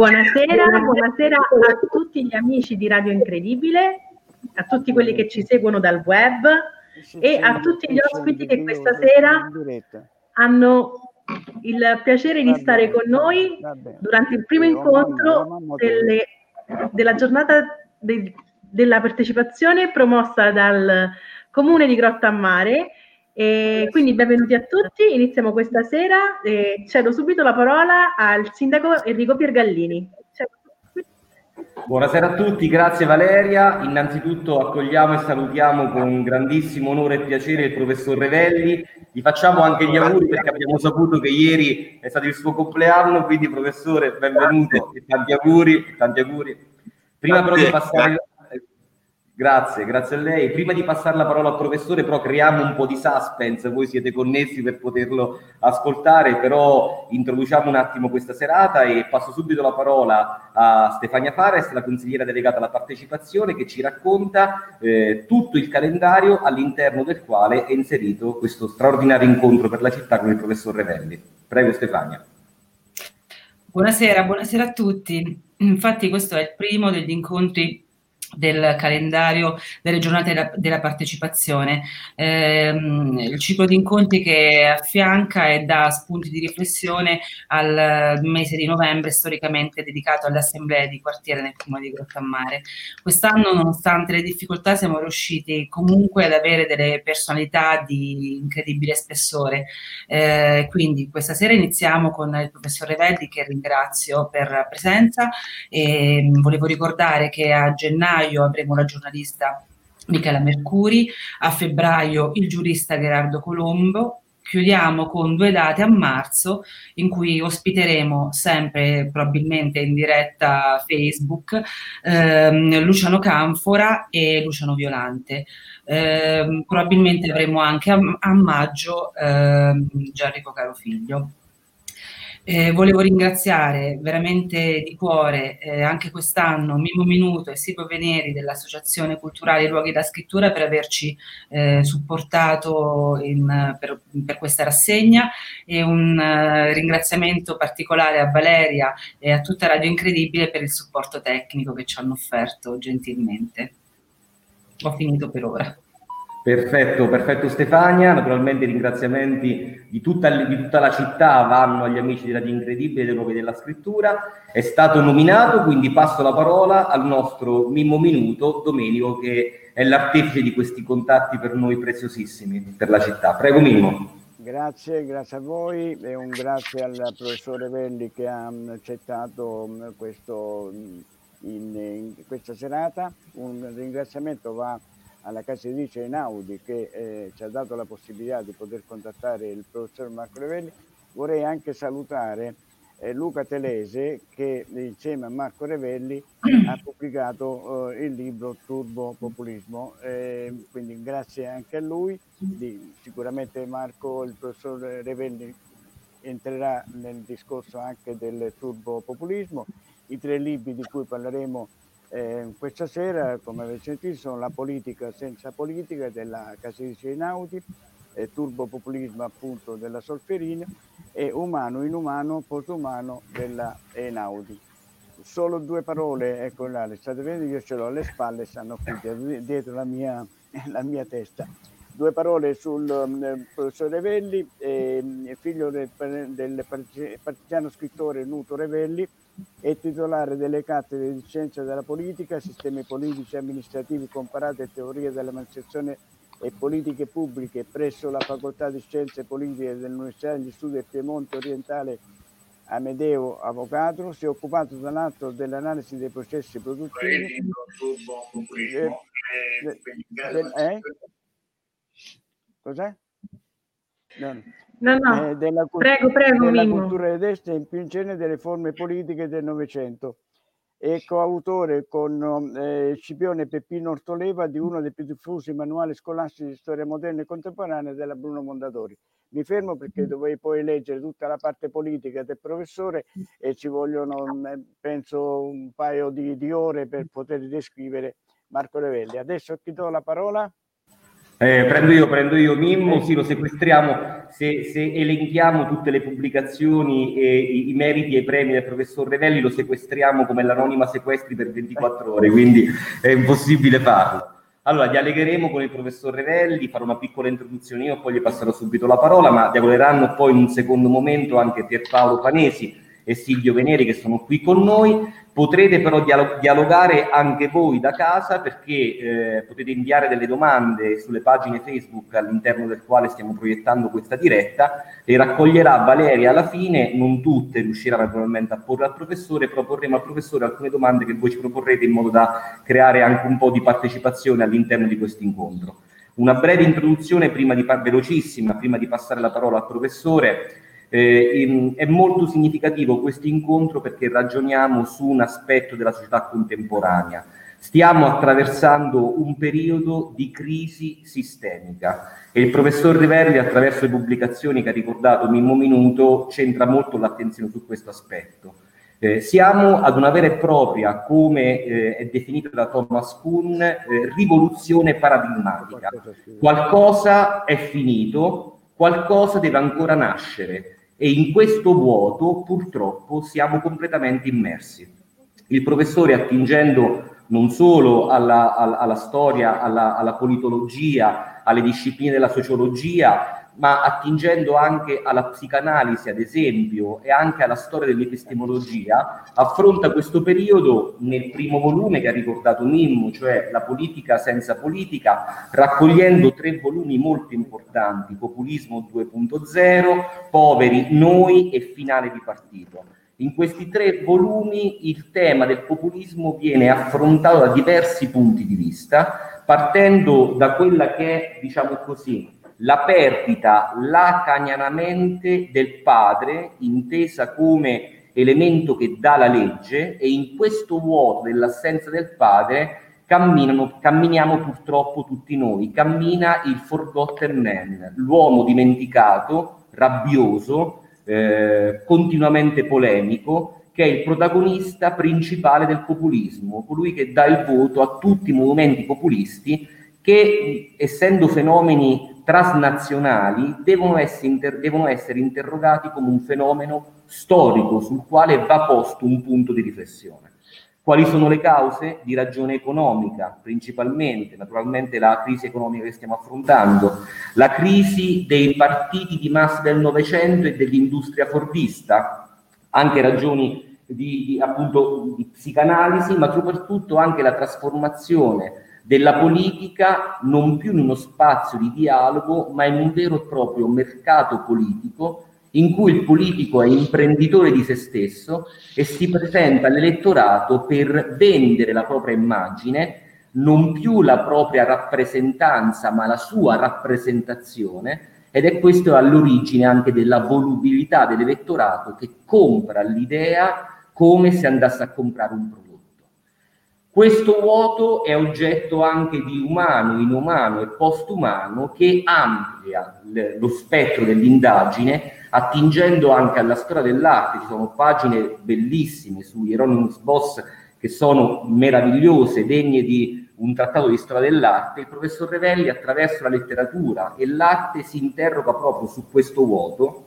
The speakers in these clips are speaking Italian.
Buonasera, buonasera a tutti gli amici di Radio Incredibile, a tutti quelli che ci seguono dal web e a tutti gli ospiti che questa sera hanno il piacere di stare con noi durante il primo incontro delle, della giornata de, della partecipazione promossa dal Comune di Grottammare e quindi benvenuti a tutti, iniziamo questa sera e cedo subito la parola al sindaco Enrico Piergallini. Buonasera a tutti, grazie Valeria. Innanzitutto accogliamo e salutiamo con grandissimo onore e piacere il professor Revelli. Gli facciamo anche gli auguri perché abbiamo saputo che ieri è stato il suo compleanno, quindi professore benvenuto e tanti auguri. Tanti auguri. Prima però di passare Grazie, grazie a lei. Prima di passare la parola al professore, però creiamo un po' di suspense, voi siete connessi per poterlo ascoltare, però introduciamo un attimo questa serata e passo subito la parola a Stefania Fares, la consigliera delegata alla partecipazione, che ci racconta eh, tutto il calendario all'interno del quale è inserito questo straordinario incontro per la città con il professor Revelli. Prego Stefania. Buonasera, buonasera a tutti. Infatti questo è il primo degli incontri del calendario delle giornate della, della partecipazione. Eh, il ciclo di incontri che affianca e dà spunti di riflessione al mese di novembre storicamente dedicato alle assemblee di quartiere nel comune di Grottammare. Quest'anno, nonostante le difficoltà, siamo riusciti comunque ad avere delle personalità di incredibile spessore. Eh, quindi questa sera iniziamo con il professor Revelli che ringrazio per la presenza e volevo ricordare che a gennaio gennaio avremo la giornalista Michela Mercuri, a febbraio il giurista Gerardo Colombo, chiudiamo con due date a marzo in cui ospiteremo sempre probabilmente in diretta Facebook ehm, Luciano Canfora e Luciano Violante. Eh, probabilmente avremo anche a, a maggio ehm, Gianrico Carofiglio. Eh, volevo ringraziare veramente di cuore eh, anche quest'anno Mimo Minuto e Silvio Veneri dell'Associazione Culturale Luoghi da Scrittura per averci eh, supportato in, per, per, questa rassegna e un uh, ringraziamento particolare a Valeria e a tutta Radio Incredibile per il supporto tecnico che ci hanno offerto gentilmente. Ho finito per ora. Perfetto, perfetto Stefania, naturalmente i ringraziamenti di tutta, di tutta, la città vanno agli amici di Radio Incredibile dei luoghi della scrittura, è stato nominato, quindi passo la parola al nostro Mimmo Minuto, Domenico, che è l'artefice di questi contatti per noi preziosissimi per la città. Prego Mimmo. Grazie, grazie a voi e un grazie al professore Velli che ha accettato questo, in, in questa serata. Un ringraziamento va alla casa editrice Einaudi che eh, ci ha dato la possibilità di poter contattare il professor Marco Revelli. Vorrei anche salutare eh, Luca Telese che insieme a Marco Revelli ha pubblicato eh, il libro Turbo Populismo, eh, quindi grazie anche a lui. Di, sicuramente Marco, il professor Revelli entrerà nel discorso anche del turbo populismo. I tre libri di cui parleremo eh, questa sera, come avete sentito, sono La politica senza politica della Caserice Einaudi, eh, Turbopopulismo appunto della Solferina e Umano inumano, postumano della Einaudi. Solo due parole, ecco là, le state vedendo, io ce l'ho alle spalle, stanno qui dietro la mia, la mia testa. Due parole sul um, professor Revelli, eh, figlio del, del partigiano scrittore Nuto Revelli, è titolare delle cattedre di Scienza della Politica, Sistemi Politici e Amministrativi Comparati e Teoria dell'Amministrazione e Politiche Pubbliche presso la Facoltà di Scienze Politiche dell'Università degli Studi del Piemonte Orientale Amedeo Avvocato, si è occupato dall'altro dell'analisi dei processi produttivi. Eh, eh, eh? Cos'è? No. No, no, eh, della, prego, prego, della cultura di destra e in più in genere delle forme politiche del Novecento e coautore con eh, Scipione Peppino Ortoleva di uno dei più diffusi manuali scolastici di storia moderna e contemporanea della Bruno Mondadori. Mi fermo perché dovrei poi leggere tutta la parte politica del professore e ci vogliono, mm, penso, un paio di, di ore per poter descrivere Marco Revelli. Adesso ti do la parola. Eh, prendo io, prendo io Mimmo, sì, lo sequestriamo, se, se elenchiamo tutte le pubblicazioni e i, i, meriti e i premi del professor Revelli, lo sequestriamo come l'anonima sequestri per 24 ore, quindi è impossibile farlo. Allora, dialogheremo con il professor Revelli, farò una piccola introduzione io, poi gli passerò subito la parola, ma dialogheranno poi in un secondo momento anche Pierpaolo Panesi e Silvio Veneri che sono qui con noi. Potrete però dialogare anche voi da casa perché eh, potete inviare delle domande sulle pagine Facebook all'interno del quale stiamo proiettando questa diretta e raccoglierà Valeria alla fine, non tutte riuscirà probabilmente a porre al professore, proporremo al professore alcune domande che voi ci proporrete in modo da creare anche un po' di partecipazione all'interno di questo incontro. Una breve introduzione prima di velocissima, prima di passare la parola al professore eh, è molto significativo questo incontro perché ragioniamo su un aspetto della società contemporanea. Stiamo attraversando un periodo di crisi sistemica e il professor Riverli attraverso le pubblicazioni che ha ricordato Mimmo Minuto centra molto l'attenzione su questo aspetto. Eh, siamo ad una vera e propria, come eh, è definita da Thomas Kuhn, eh, rivoluzione paradigmatica. Qualcosa è finito, qualcosa deve ancora nascere e in questo vuoto purtroppo siamo completamente immersi. Il professore attingendo non solo alla, alla, alla storia, alla, alla politologia, alle discipline della sociologia, ma attingendo anche alla psicanalisi, ad esempio, e anche alla storia dell'epistemologia, affronta questo periodo nel primo volume che ha ricordato Mimmo, cioè La politica senza politica, raccogliendo tre volumi molto importanti, Populismo 2.0, Poveri, Noi e Finale di partito. In questi tre volumi il tema del populismo viene affrontato da diversi punti di vista, partendo da quella che è, diciamo così, la perdita lacanianamente del padre, intesa come elemento che dà la legge, e in questo vuoto dell'assenza del padre camminiamo purtroppo tutti noi, cammina il forgotten man, l'uomo dimenticato, rabbioso, eh, continuamente polemico, che è il protagonista principale del populismo, colui che dà il voto a tutti i movimenti populisti che, essendo fenomeni transnazionali devono essere, inter- devono essere interrogati come un fenomeno storico sul quale va posto un punto di riflessione. Quali sono le cause? Di ragione economica, principalmente, naturalmente la crisi economica che stiamo affrontando, la crisi dei partiti di massa del Novecento e dell'industria fordista, anche ragioni di, di, appunto, di psicanalisi, ma soprattutto anche la trasformazione della politica non più in uno spazio di dialogo, ma in un vero e proprio mercato politico in cui il politico è imprenditore di se stesso e si presenta all'elettorato per vendere la propria immagine, non più la propria rappresentanza, ma la sua rappresentazione, ed è questo all'origine anche della volubilità dell'elettorato che compra l'idea come se andasse a comprare un prodotto. Questo vuoto è oggetto anche di umano, inumano e postumano che amplia lo spettro dell'indagine attingendo anche alla storia dell'arte. Ci sono pagine bellissime su Hieronymus Boss che sono meravigliose, degne di un trattato di storia dell'arte. Il professor Revelli attraverso la letteratura e l'arte si interroga proprio su questo vuoto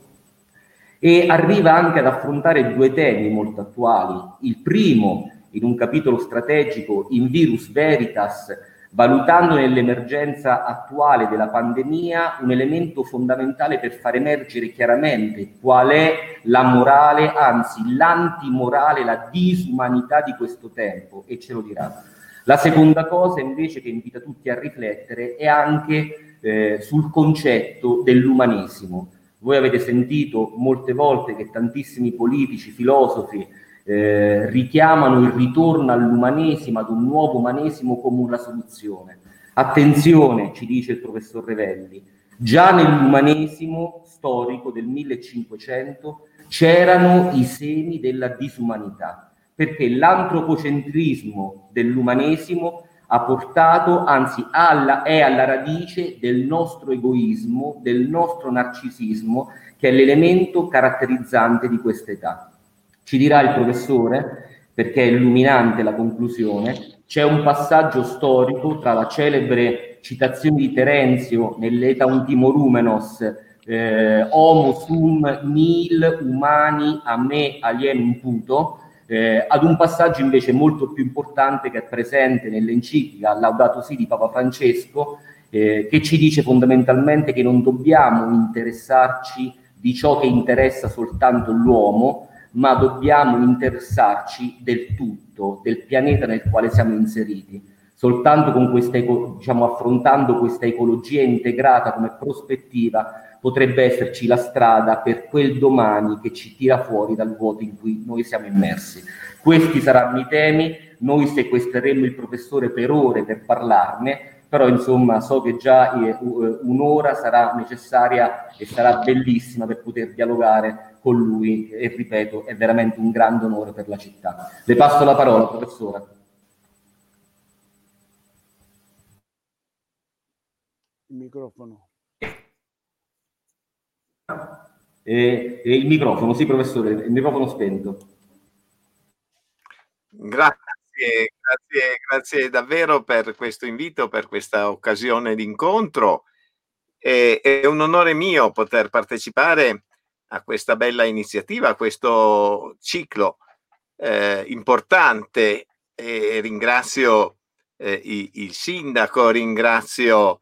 e arriva anche ad affrontare due temi molto attuali. Il primo in un capitolo strategico in Virus Veritas, valutando nell'emergenza attuale della pandemia un elemento fondamentale per far emergere chiaramente qual è la morale, anzi l'antimorale, la disumanità di questo tempo, e ce lo dirà. La seconda cosa invece che invita tutti a riflettere è anche eh, sul concetto dell'umanesimo. Voi avete sentito molte volte che tantissimi politici, filosofi, eh, richiamano il ritorno all'umanesimo, ad un nuovo umanesimo come una soluzione. Attenzione, ci dice il professor Revelli, già nell'umanesimo storico del 1500 c'erano i semi della disumanità, perché l'antropocentrismo dell'umanesimo ha portato, anzi alla, è alla radice del nostro egoismo, del nostro narcisismo, che è l'elemento caratterizzante di questa età. Ci dirà il professore, perché è illuminante la conclusione, c'è un passaggio storico tra la celebre citazioni di Terenzio nell'Eta Ultimorumenos, eh, homo sum nil umani a me alienum puto, eh, ad un passaggio invece molto più importante che è presente nell'enciclica Laudato Si di Papa Francesco, eh, che ci dice fondamentalmente che non dobbiamo interessarci di ciò che interessa soltanto l'uomo, ma dobbiamo interessarci del tutto, del pianeta nel quale siamo inseriti. Soltanto con questa, diciamo, affrontando questa ecologia integrata come prospettiva potrebbe esserci la strada per quel domani che ci tira fuori dal vuoto in cui noi siamo immersi. Questi saranno i temi, noi sequestreremo il professore per ore per parlarne, però insomma so che già eh, un'ora sarà necessaria e sarà bellissima per poter dialogare con lui e ripeto è veramente un grande onore per la città. Le passo la parola professore. Il microfono. E, e il microfono, sì professore, il microfono spento. Grazie, grazie, grazie davvero per questo invito, per questa occasione d'incontro. E, è un onore mio poter partecipare a questa bella iniziativa, a questo ciclo eh, importante e ringrazio eh, il, sindaco, ringrazio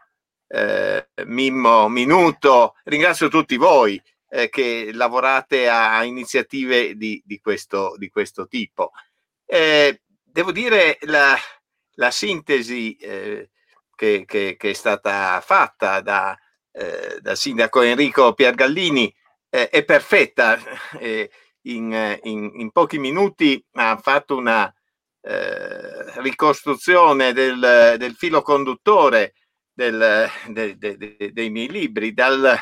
eh, Mimmo Minuto, ringrazio tutti voi eh, che lavorate a iniziative di, di, questo, di questo, tipo. Eh, devo dire la, la sintesi eh, che, che, che, è stata fatta da, eh, dal sindaco Enrico Piergallini eh, è perfetta. In, in, in, pochi minuti ha fatto una ricostruzione del, del filo conduttore del, de, de, de, dei miei libri, dal,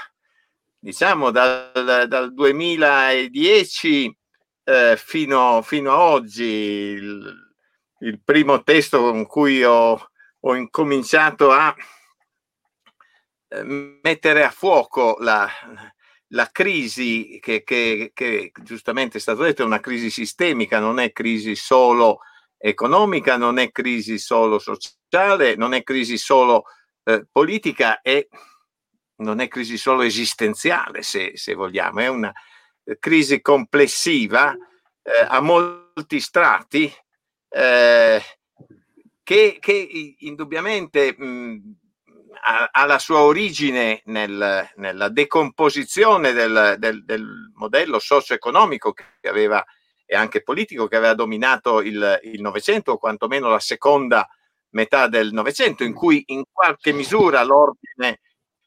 diciamo dal, dal 2010 eh, fino, fino, a oggi, il, il, primo testo con cui ho, ho incominciato a eh, mettere a fuoco la, la crisi che, che, che, giustamente è stato detto è una crisi sistemica, non è crisi solo economica, non è crisi solo sociale, non è crisi solo eh, politica è, non è crisi solo esistenziale, se, se vogliamo, è una eh, crisi complessiva eh, a molti strati eh, che, che, indubbiamente mh, ha, la sua origine nel, nella decomposizione del, del, del modello socio-economico che aveva e anche politico che aveva dominato il Novecento, o quantomeno la seconda metà del Novecento, in cui in qualche misura l'ordine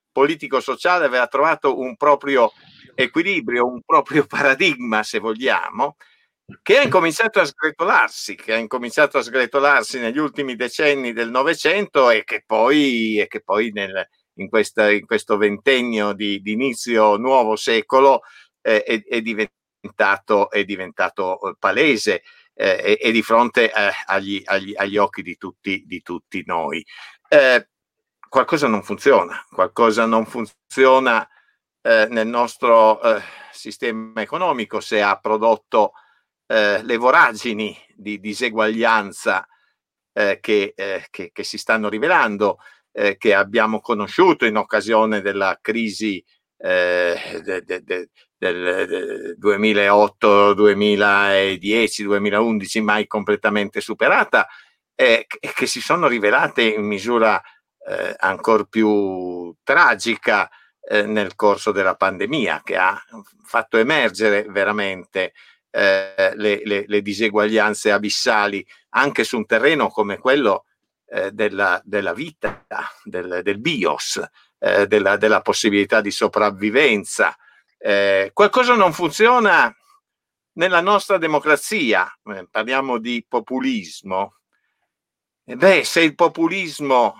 politico-sociale aveva trovato un proprio equilibrio, un proprio paradigma, se vogliamo, che ha incominciato a sgretolarsi, che ha incominciato a sgretolarsi negli ultimi decenni del Novecento e che poi, e che poi nel, in, questa, in, questo ventennio di, di, inizio nuovo secolo eh, è, è, diventato, è diventato eh, palese eh, e, di fronte eh, agli, agli, agli, occhi di tutti, di tutti noi. Eh, qualcosa non funziona, qualcosa non funziona eh, nel nostro sistema economico se ha prodotto eh, le voragini di diseguaglianza che, che, che, si stanno rivelando, che abbiamo conosciuto in occasione della crisi de, de, de, del 2008, 2010, 2011 mai completamente superata eh, che si sono rivelate in misura eh, ancora più tragica eh, nel corso della pandemia che ha fatto emergere veramente eh, le, le, le, diseguaglianze abissali anche su un terreno come quello eh, della, della, vita, del, del bios, eh, della, della possibilità di sopravvivenza, eh, qualcosa non funziona nella nostra democrazia, eh, parliamo di populismo. E beh, se il populismo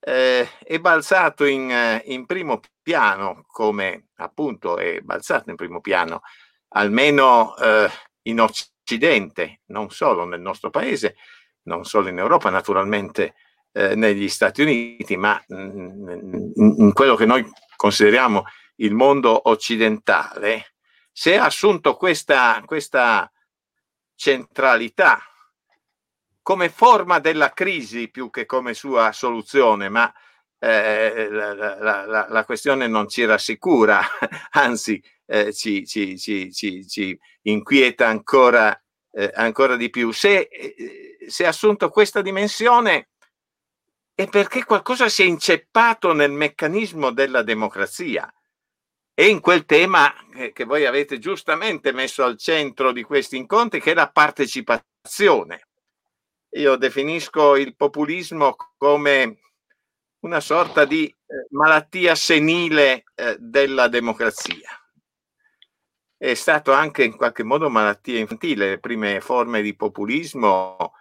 eh, è balzato in, eh, in, primo piano, come appunto è balzato in primo piano, almeno eh, in Occidente, non solo nel nostro paese, non solo in Europa, naturalmente eh, negli Stati Uniti, ma mm, in, in quello che noi consideriamo il mondo occidentale, se ha assunto questa, questa centralità come forma della crisi più che come sua soluzione, ma eh, la, la, la, questione non ci rassicura, anzi eh, ci, ci, ci, ci, inquieta ancora, eh, ancora di più. Se, eh, se assunto questa dimensione è perché qualcosa si è inceppato nel meccanismo della democrazia e in quel tema che voi avete giustamente messo al centro di questi incontri, che è la partecipazione. Io definisco il populismo come una sorta di eh, malattia senile eh, della democrazia. È stato anche in qualche modo malattia infantile, le prime forme di populismo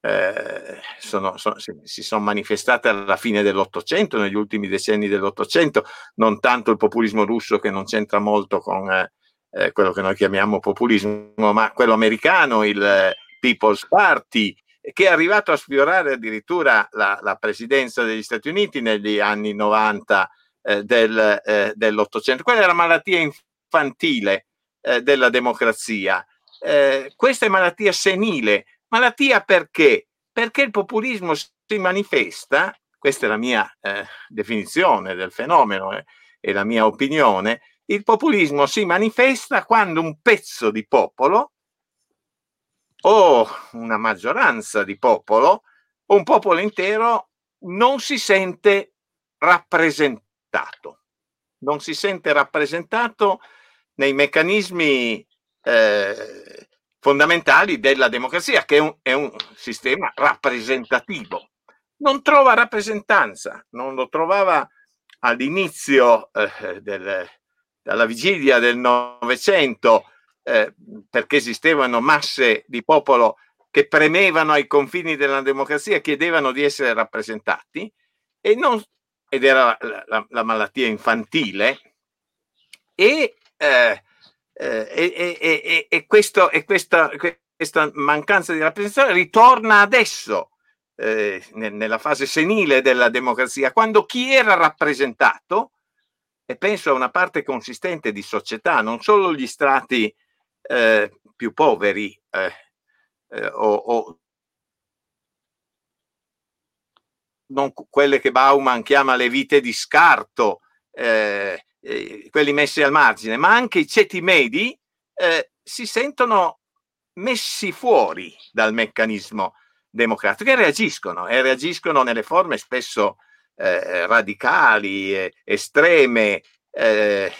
eh, sono, sono, si sono manifestate alla fine dell'Ottocento, negli ultimi decenni dell'Ottocento, non tanto il populismo russo che non c'entra molto con eh, eh quello che noi chiamiamo populismo, ma quello americano, il People's Party, che è arrivato a sfiorare addirittura la, la presidenza degli Stati Uniti negli anni 90 eh, del, eh, dell'Ottocento. Quella la malattia infantile eh, della democrazia. Eh, questa è malattia senile. Malattia perché? Perché il populismo si manifesta, questa è la mia eh, definizione del fenomeno eh, e la mia opinione, il populismo si manifesta quando un pezzo di popolo o una maggioranza di popolo o un popolo intero non si sente rappresentato, non si sente rappresentato nei meccanismi eh, fondamentali della democrazia, che è un, è un, sistema rappresentativo. Non trova rappresentanza, non lo trovava all'inizio eh, del, dalla vigilia del Novecento eh, perché esistevano masse di popolo che premevano ai confini della democrazia, chiedevano di essere rappresentati, e non, ed era la, la, la malattia infantile, e, eh, eh, e, questo, e questa, questa, mancanza di rappresentazione ritorna adesso, eh, nella fase senile della democrazia, quando chi era rappresentato, e penso a una parte consistente di società, non solo gli strati eh, più poveri eh, eh, o, o non quelle che Bauman chiama le vite di scarto, eh, eh, quelli messi al margine, ma anche i ceti medi eh, si sentono messi fuori dal meccanismo democratico e reagiscono, e reagiscono nelle forme spesso eh, radicali, estreme, eh,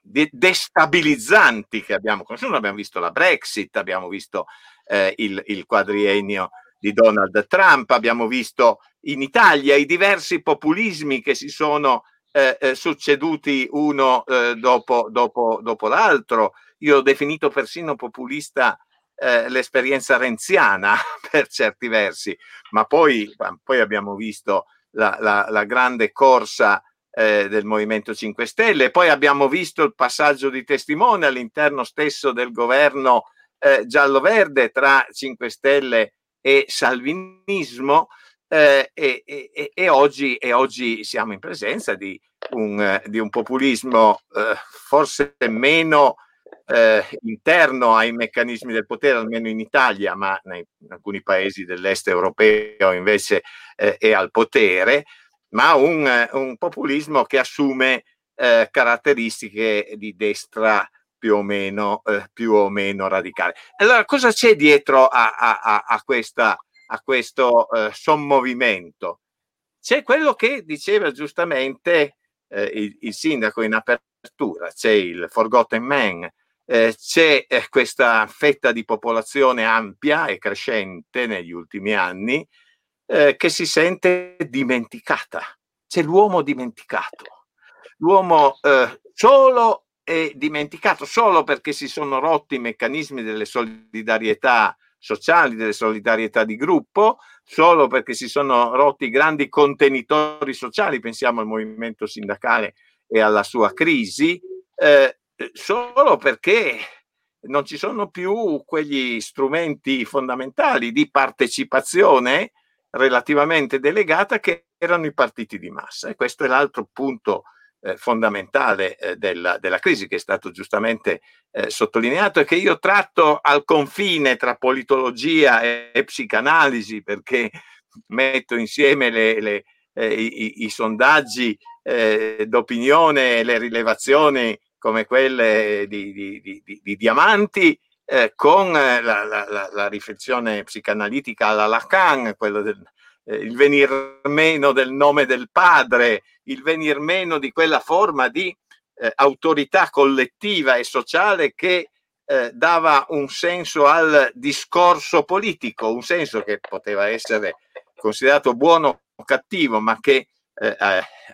de- destabilizzanti che abbiamo conosciuto. Abbiamo visto la Brexit, abbiamo visto eh, il, il quadriennio di Donald Trump, abbiamo visto in Italia i diversi populismi che si sono eh, eh, succeduti uno eh, dopo, dopo, dopo, l'altro. Io ho definito persino populista eh, l'esperienza renziana per certi versi, ma poi, poi abbiamo visto la, la, la grande corsa eh, del Movimento 5 Stelle. Poi abbiamo visto il passaggio di testimone all'interno stesso del governo giallo-verde tra 5 Stelle e salvinismo. Eh, e, e, e, oggi, e, oggi, siamo in presenza di un, di un populismo eh, forse meno eh, interno ai meccanismi del potere, almeno in Italia, ma nei, in alcuni paesi dell'est europeo invece eh, è al potere, ma un, un populismo che assume eh, caratteristiche di destra più o meno, eh, più o meno radicale. Allora, cosa c'è dietro a, a, a, questa, a questo eh, sommovimento? C'è quello che diceva giustamente eh, il, il, sindaco in apertura, c'è il Forgotten Man, eh, c'è eh, questa fetta di popolazione ampia e crescente negli ultimi anni eh, che si sente dimenticata. C'è l'uomo dimenticato, l'uomo eh, solo e dimenticato solo perché si sono rotti i meccanismi delle solidarietà sociali, delle solidarietà di gruppo, solo perché si sono rotti grandi contenitori sociali, pensiamo al movimento sindacale e alla sua crisi, eh, solo perché non ci sono più quegli strumenti fondamentali di partecipazione relativamente delegata che erano i partiti di massa. E questo è l'altro punto eh, fondamentale eh, della, della, crisi che è stato giustamente eh, sottolineato e che io tratto al confine tra politologia e, e psicanalisi perché metto insieme le, le, eh, i, i, sondaggi eh, d'opinione e le rilevazioni come quelle di, di, di, di Diamanti eh, con la, la, la, riflessione psicanalitica alla Lacan, quello del eh, il venir meno del nome del padre, il venir meno di quella forma di eh, autorità collettiva e sociale che eh, dava un senso al discorso politico, un senso che poteva essere considerato buono o cattivo, ma che eh,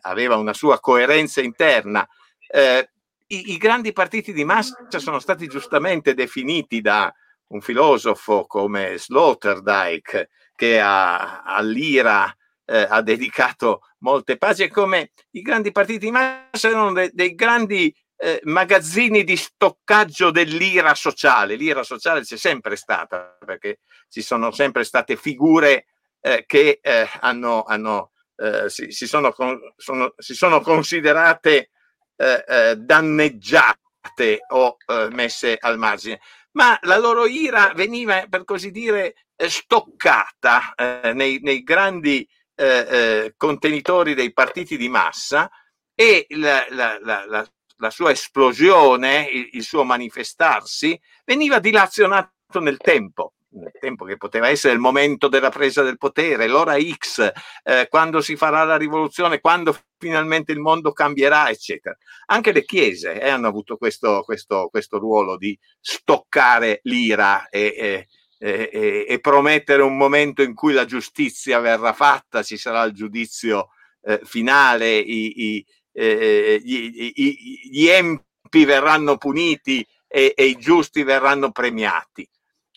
aveva una sua coerenza interna. Eh, i, I grandi partiti di massa sono stati giustamente definiti da un filosofo come Sloterdijk, che a, all'IRA eh, ha dedicato molte pagine, come i grandi partiti di massa erano de, dei grandi eh, magazzini di stoccaggio dell'ira sociale. L'ira sociale c'è sempre stata, perché ci sono sempre state figure eh, che eh, hanno, hanno eh, si, si, sono, sono, si, sono, considerate eh, danneggiate o messe al margine. Ma la loro ira veniva, per così dire, stoccata eh, nei, nei, grandi eh, eh, contenitori dei partiti di massa e la, la, la, la sua esplosione, il, il, suo manifestarsi, veniva dilazionato nel tempo nel tempo che poteva essere il momento della presa del potere, l'ora X, eh, quando si farà la rivoluzione, quando finalmente il mondo cambierà, eccetera. Anche le chiese eh, hanno avuto questo, questo, questo, ruolo di stoccare l'ira e, e, e, e, promettere un momento in cui la giustizia verrà fatta, ci sarà il giudizio eh, finale, i, i, eh, gli, i, gli, empi verranno puniti e, i giusti verranno premiati.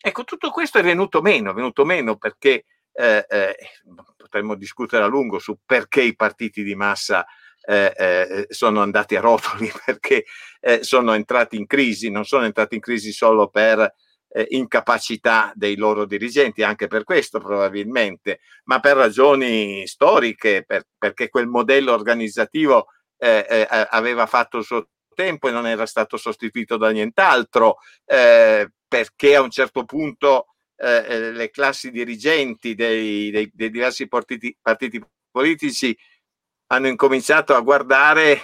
Ecco, tutto questo è venuto meno, è venuto meno perché eh, eh potremmo discutere a lungo su perché i partiti di massa eh, eh, sono andati a rotoli, perché eh, sono entrati in crisi, non sono entrati in crisi solo per eh, incapacità dei loro dirigenti, anche per questo probabilmente, ma per ragioni storiche, per, perché quel modello organizzativo aveva fatto il suo tempo e non era stato sostituito da nient'altro, eh, perché a un certo punto eh, eh, le classi dirigenti dei, dei, dei diversi partiti, partiti, politici hanno incominciato a guardare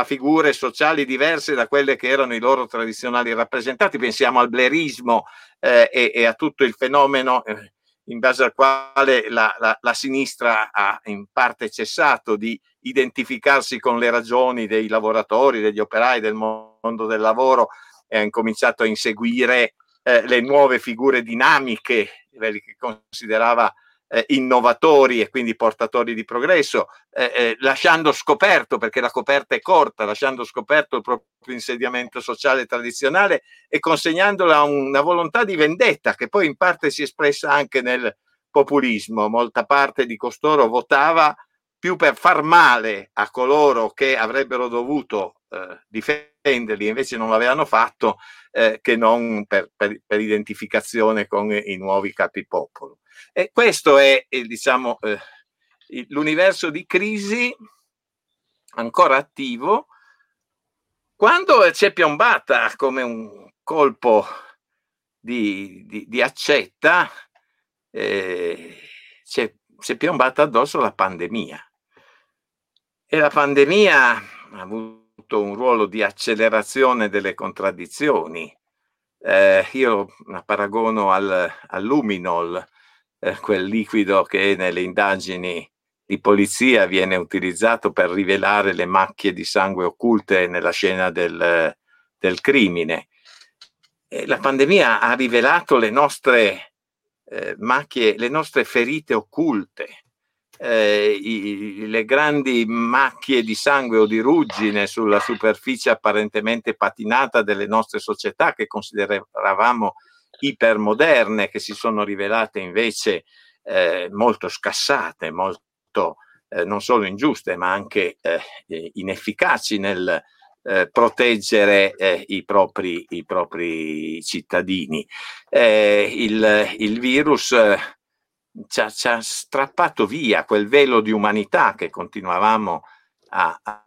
a figure sociali diverse da quelle che erano i loro tradizionali rappresentanti. Pensiamo al blerismo eh, e, e, a tutto il fenomeno eh, in base al quale la, la, la, sinistra ha in parte cessato di identificarsi con le ragioni dei lavoratori, degli operai del mondo del lavoro e ha incominciato a inseguire eh, le nuove figure dinamiche, che considerava eh, innovatori e quindi portatori di progresso, eh, eh, lasciando scoperto, perché la coperta è corta, lasciando scoperto il proprio insediamento sociale tradizionale e consegnandola a una volontà di vendetta che poi in parte si è espressa anche nel populismo. Molta parte di costoro votava più per far male a coloro che avrebbero dovuto eh, difenderli, invece non l'avevano fatto, eh, che non per, per, per, identificazione con i nuovi capi popolo. E questo è, diciamo, eh, l'universo di crisi ancora attivo quando c'è piombata come un colpo di, di, di accetta, eh, c'è, c'è piombata addosso la pandemia. E la pandemia ha avuto un ruolo di accelerazione delle contraddizioni. Eh, io la paragono al, al luminol, eh, quel liquido che nelle indagini di polizia viene utilizzato per rivelare le macchie di sangue occulte nella scena del, del crimine. E la pandemia ha rivelato le nostre eh, macchie, le nostre ferite occulte, eh, i, le grandi macchie di sangue o di ruggine sulla superficie apparentemente patinata delle nostre società che consideravamo ipermoderne che si sono rivelate invece eh, molto scassate, molto eh, non solo ingiuste, ma anche eh, inefficaci nel eh, proteggere eh, i propri, i, propri, cittadini. Eh, il, il, virus ci ha, ci, ha, strappato via quel velo di umanità che continuavamo a, a,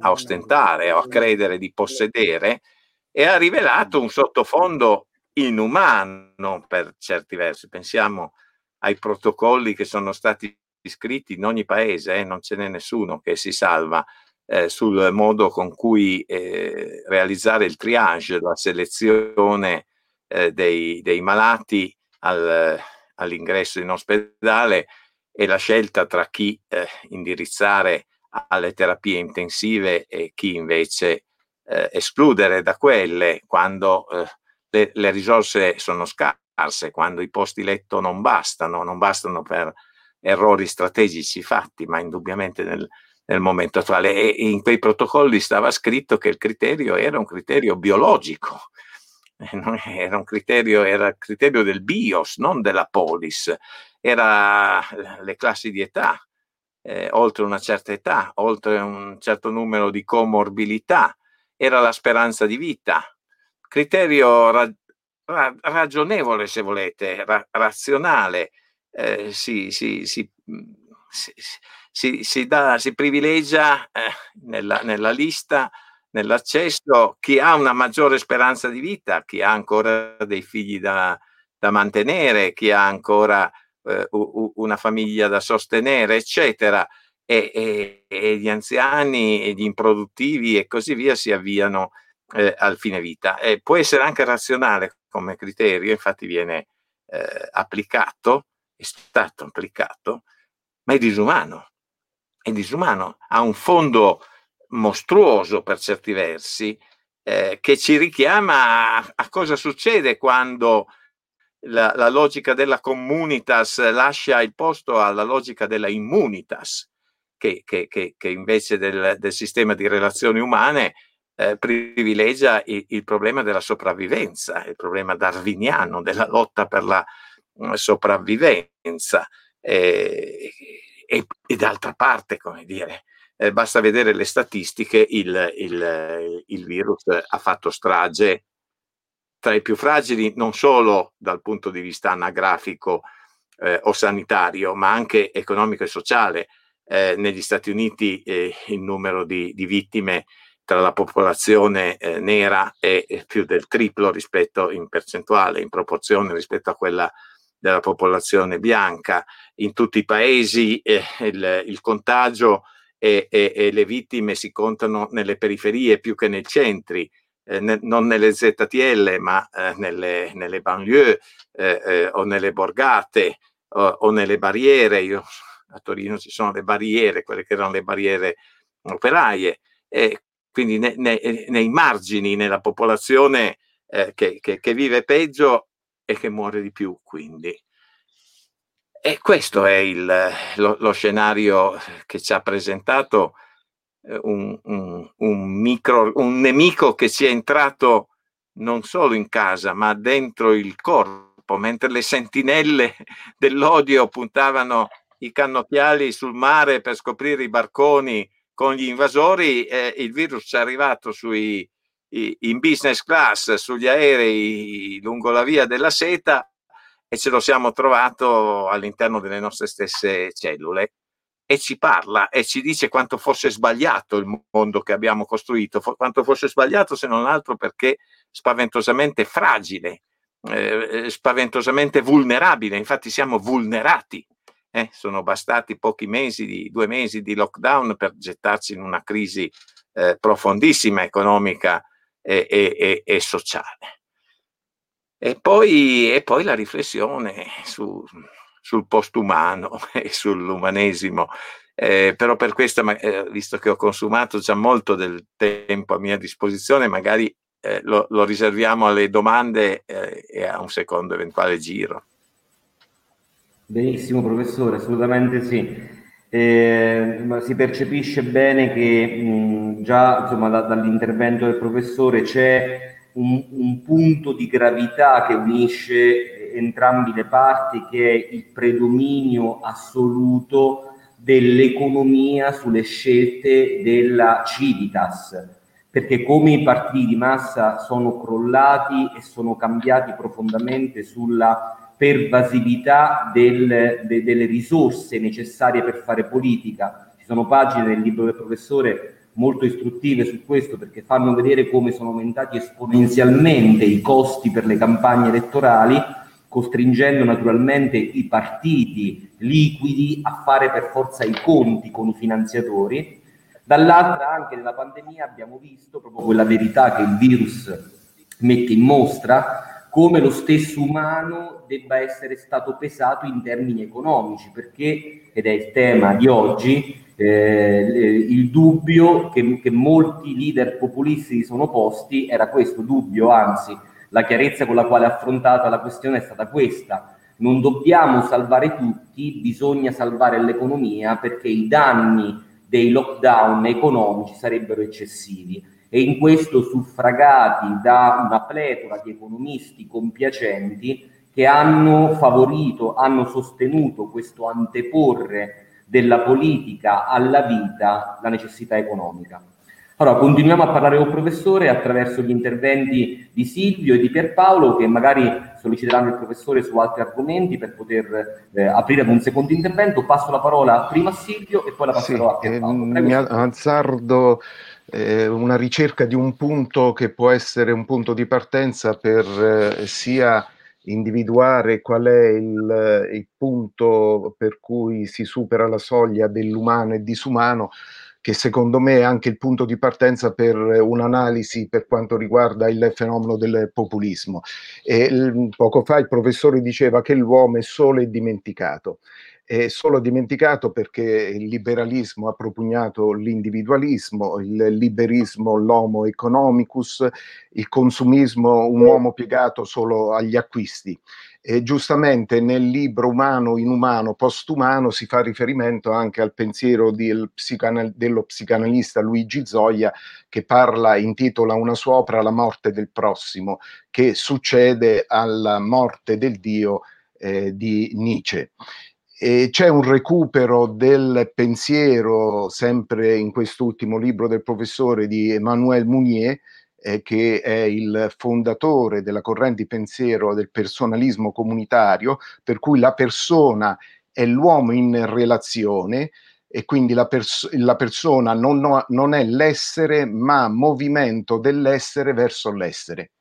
a ostentare o a credere di possedere e ha rivelato un sottofondo inumano per certi versi. Pensiamo ai protocolli che sono stati scritti in ogni paese, eh, non ce n'è nessuno che si salva eh, sul modo con cui eh, realizzare il triage, la selezione eh, dei, dei, malati al, all'ingresso in ospedale e la scelta tra chi eh, indirizzare alle terapie intensive e chi invece eh, escludere da quelle quando le, le risorse sono scarse, quando i posti letto non bastano, non bastano per errori strategici fatti, ma indubbiamente nel, nel momento attuale. E in quei protocolli stava scritto che il criterio era un criterio biologico, era un criterio, era il criterio del BIOS, non della polis, era le classi di età, eh, oltre una certa età, oltre un certo numero di comorbilità, era la speranza di vita, criterio ra- ra- ragionevole se volete, ra- razionale, eh, si, si, si, si, si, dà, si privilegia eh, nella, nella lista, nell'accesso, chi ha una maggiore speranza di vita, chi ha ancora dei figli da, da mantenere, chi ha ancora eh, una famiglia da sostenere, eccetera. E, e, e, gli anziani e gli improduttivi e così via si avviano eh, al fine vita. E può essere anche razionale come criterio, infatti viene eh, applicato è stato applicato, ma è disumano. È disumano, ha un fondo mostruoso per certi versi eh, che ci richiama a, a, cosa succede quando la, la, logica della communitas lascia il posto alla logica della immunitas, che, che, che, che invece del, del, sistema di relazioni umane eh, privilegia il, il, problema della sopravvivenza, il problema darwiniano della lotta per la sopravvivenza. E, e, e d'altra parte, come dire, eh, basta vedere le statistiche, il, il, il, virus ha fatto strage tra i più fragili non solo dal punto di vista anagrafico eh, o sanitario, ma anche economico e sociale. Eh, negli Stati Uniti eh, il numero di, di, vittime tra la popolazione eh, nera è, più del triplo rispetto in percentuale, in proporzione rispetto a quella della popolazione bianca. In tutti i paesi eh, il, il, contagio e, e, e, le vittime si contano nelle periferie più che nei centri, eh, ne, non nelle ZTL, ma eh, nelle, nelle, banlieue eh, eh, o nelle borgate o, o, nelle barriere. Io, a Torino ci sono le barriere, quelle che erano le barriere operaie, e quindi ne, ne, nei margini, nella popolazione eh, che, che, che vive peggio e che muore di più, quindi. E questo è il, lo, lo, scenario che ci ha presentato eh, un, un, un, micro, un nemico che ci è entrato non solo in casa, ma dentro il corpo, mentre le sentinelle dell'odio puntavano i cannocchiali sul mare per scoprire i barconi con gli invasori, eh, il virus è arrivato sui, in business class sugli aerei lungo la via della seta e ce lo siamo trovato all'interno delle nostre stesse cellule e ci parla e ci dice quanto fosse sbagliato il mondo che abbiamo costruito, quanto fosse sbagliato se non altro perché spaventosamente fragile, eh, spaventosamente vulnerabile, infatti siamo vulnerati. Eh, sono bastati pochi mesi, due mesi di lockdown per gettarci in una crisi eh, profondissima economica e, e, e sociale. E poi, e poi, la riflessione su, sul postumano e sull'umanesimo. Eh, però per questo, eh, visto che ho consumato già molto del tempo a mia disposizione, magari eh, lo, lo, riserviamo alle domande eh, e a un secondo eventuale giro. Benissimo, professore, assolutamente sì. Eh, si percepisce bene che mh, già insomma, da, dall'intervento del professore c'è un, un, punto di gravità che unisce entrambe le parti, che è il predominio assoluto dell'economia sulle scelte della Civitas, perché come i partiti di massa sono crollati e sono cambiati profondamente sulla pervasività del, de, delle risorse necessarie per fare politica. Ci sono pagine del libro del professore molto istruttive su questo perché fanno vedere come sono aumentati esponenzialmente i costi per le campagne elettorali, costringendo naturalmente i partiti liquidi a fare per forza i conti con i finanziatori. Dall'altra anche nella pandemia abbiamo visto proprio quella verità che il virus mette in mostra, come lo stesso umano debba essere stato pesato in termini economici, perché, ed è il tema di oggi, eh, il dubbio che, che molti leader populisti sono posti era questo dubbio, anzi la chiarezza con la quale è affrontata la questione è stata questa. Non dobbiamo salvare tutti, bisogna salvare l'economia perché i danni dei lockdown economici sarebbero eccessivi e in questo suffragati da una pletora di economisti compiacenti che hanno favorito, hanno sostenuto questo anteporre della politica alla vita la necessità economica. Allora, continuiamo a parlare col professore attraverso gli interventi di Silvio e di Pierpaolo che magari solleciteranno il professore su altri argomenti per poter eh, aprire un secondo intervento. Passo la parola prima a Silvio e poi la passerò sì, a Pierpaolo. Prego. Mi azzardo eh, una ricerca di un punto che può essere un punto di partenza per eh, sia individuare qual è il, il, punto per cui si supera la soglia dell'umano e disumano, che secondo me è anche il punto di partenza per un'analisi per quanto riguarda il fenomeno del populismo. E, poco fa il professore diceva che l'uomo è solo e dimenticato è solo dimenticato perché il liberalismo ha propugnato l'individualismo, il liberismo l'homo economicus, il consumismo un uomo piegato solo agli acquisti. E giustamente nel libro Umano, Inumano, Postumano si fa riferimento anche al pensiero del psicanal- dello psicanalista Luigi Zoia che parla, intitola una sua opera La morte del prossimo, che succede alla morte del Dio eh, di Nietzsche. E c'è un recupero del pensiero, sempre in quest'ultimo libro del professore di Emmanuel Mounier, eh, che è il fondatore della corrente di pensiero del personalismo comunitario, per cui la persona è l'uomo in relazione e quindi la, pers- la persona non, no, non è l'essere, ma movimento dell'essere verso l'essere.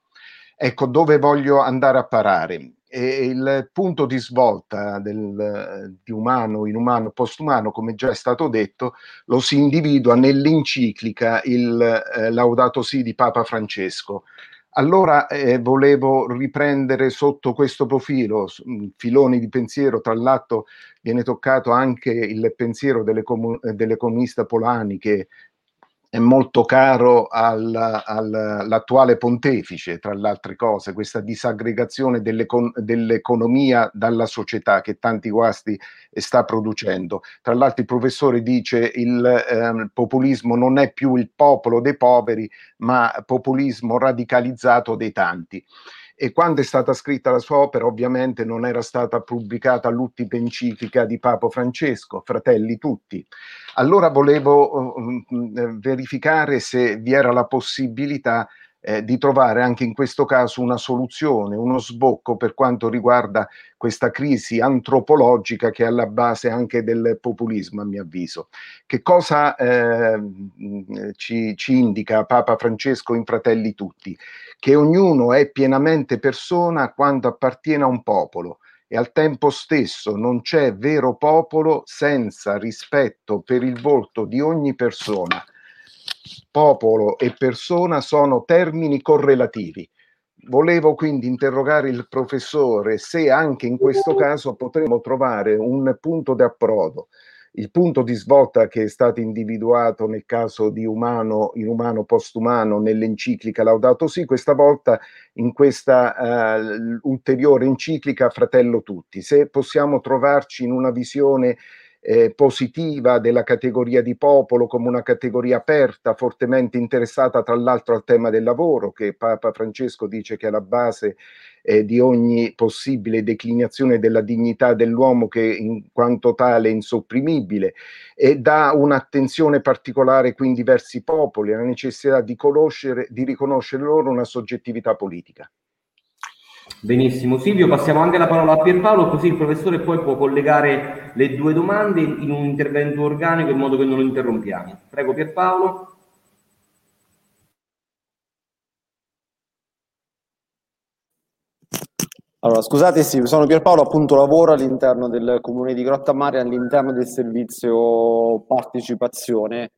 Ecco dove voglio andare a parare e il punto di svolta del, di umano, inumano, postumano, come già è stato detto, lo si individua nell'enciclica il eh, Laudato Si di Papa Francesco. Allora eh, volevo riprendere sotto questo profilo, filoni di pensiero, tra l'altro viene toccato anche il pensiero dell'economista Polani che è molto caro al, al, all'attuale pontefice, tra le altre cose, questa disaggregazione dell'econ- dell'economia dalla società che tanti guasti sta producendo. Tra l'altro il professore dice il eh, populismo non è più il popolo dei poveri, ma populismo radicalizzato dei tanti e quando è stata scritta la sua opera ovviamente non era stata pubblicata l'ultima enciclica di Papa Francesco, Fratelli tutti. Allora volevo uh, verificare se vi era la possibilità eh, di trovare anche in questo caso una soluzione, uno sbocco per quanto riguarda questa crisi antropologica che è alla base anche del populismo, a mio avviso. Che cosa eh, ci, ci indica Papa Francesco in Fratelli Tutti? Che ognuno è pienamente persona quando appartiene a un popolo e al tempo stesso non c'è vero popolo senza rispetto per il volto di ogni persona popolo e persona sono termini correlativi. Volevo quindi interrogare il professore se anche in questo caso potremmo trovare un punto di approdo, il punto di svolta che è stato individuato nel caso di umano, inumano, postumano nell'enciclica Laudato Si, questa volta in questa uh, ulteriore enciclica Fratello Tutti. Se possiamo trovarci in una visione eh, positiva della categoria di popolo come una categoria aperta, fortemente interessata tra l'altro al tema del lavoro, che Papa Francesco dice che è la base eh, di ogni possibile declinazione della dignità dell'uomo che in quanto tale è insopprimibile e dà un'attenzione particolare quindi verso i popoli, la necessità di conoscere, di riconoscere loro una soggettività politica. Benissimo, Silvio, passiamo anche la parola a Pierpaolo, così il professore poi può collegare le due domande in un intervento organico in modo che non lo interrompiamo. Prego Pierpaolo. Allora, scusate, sì, sono Pierpaolo, appunto lavoro all'interno del comune di Grotta Mare, all'interno del servizio partecipazione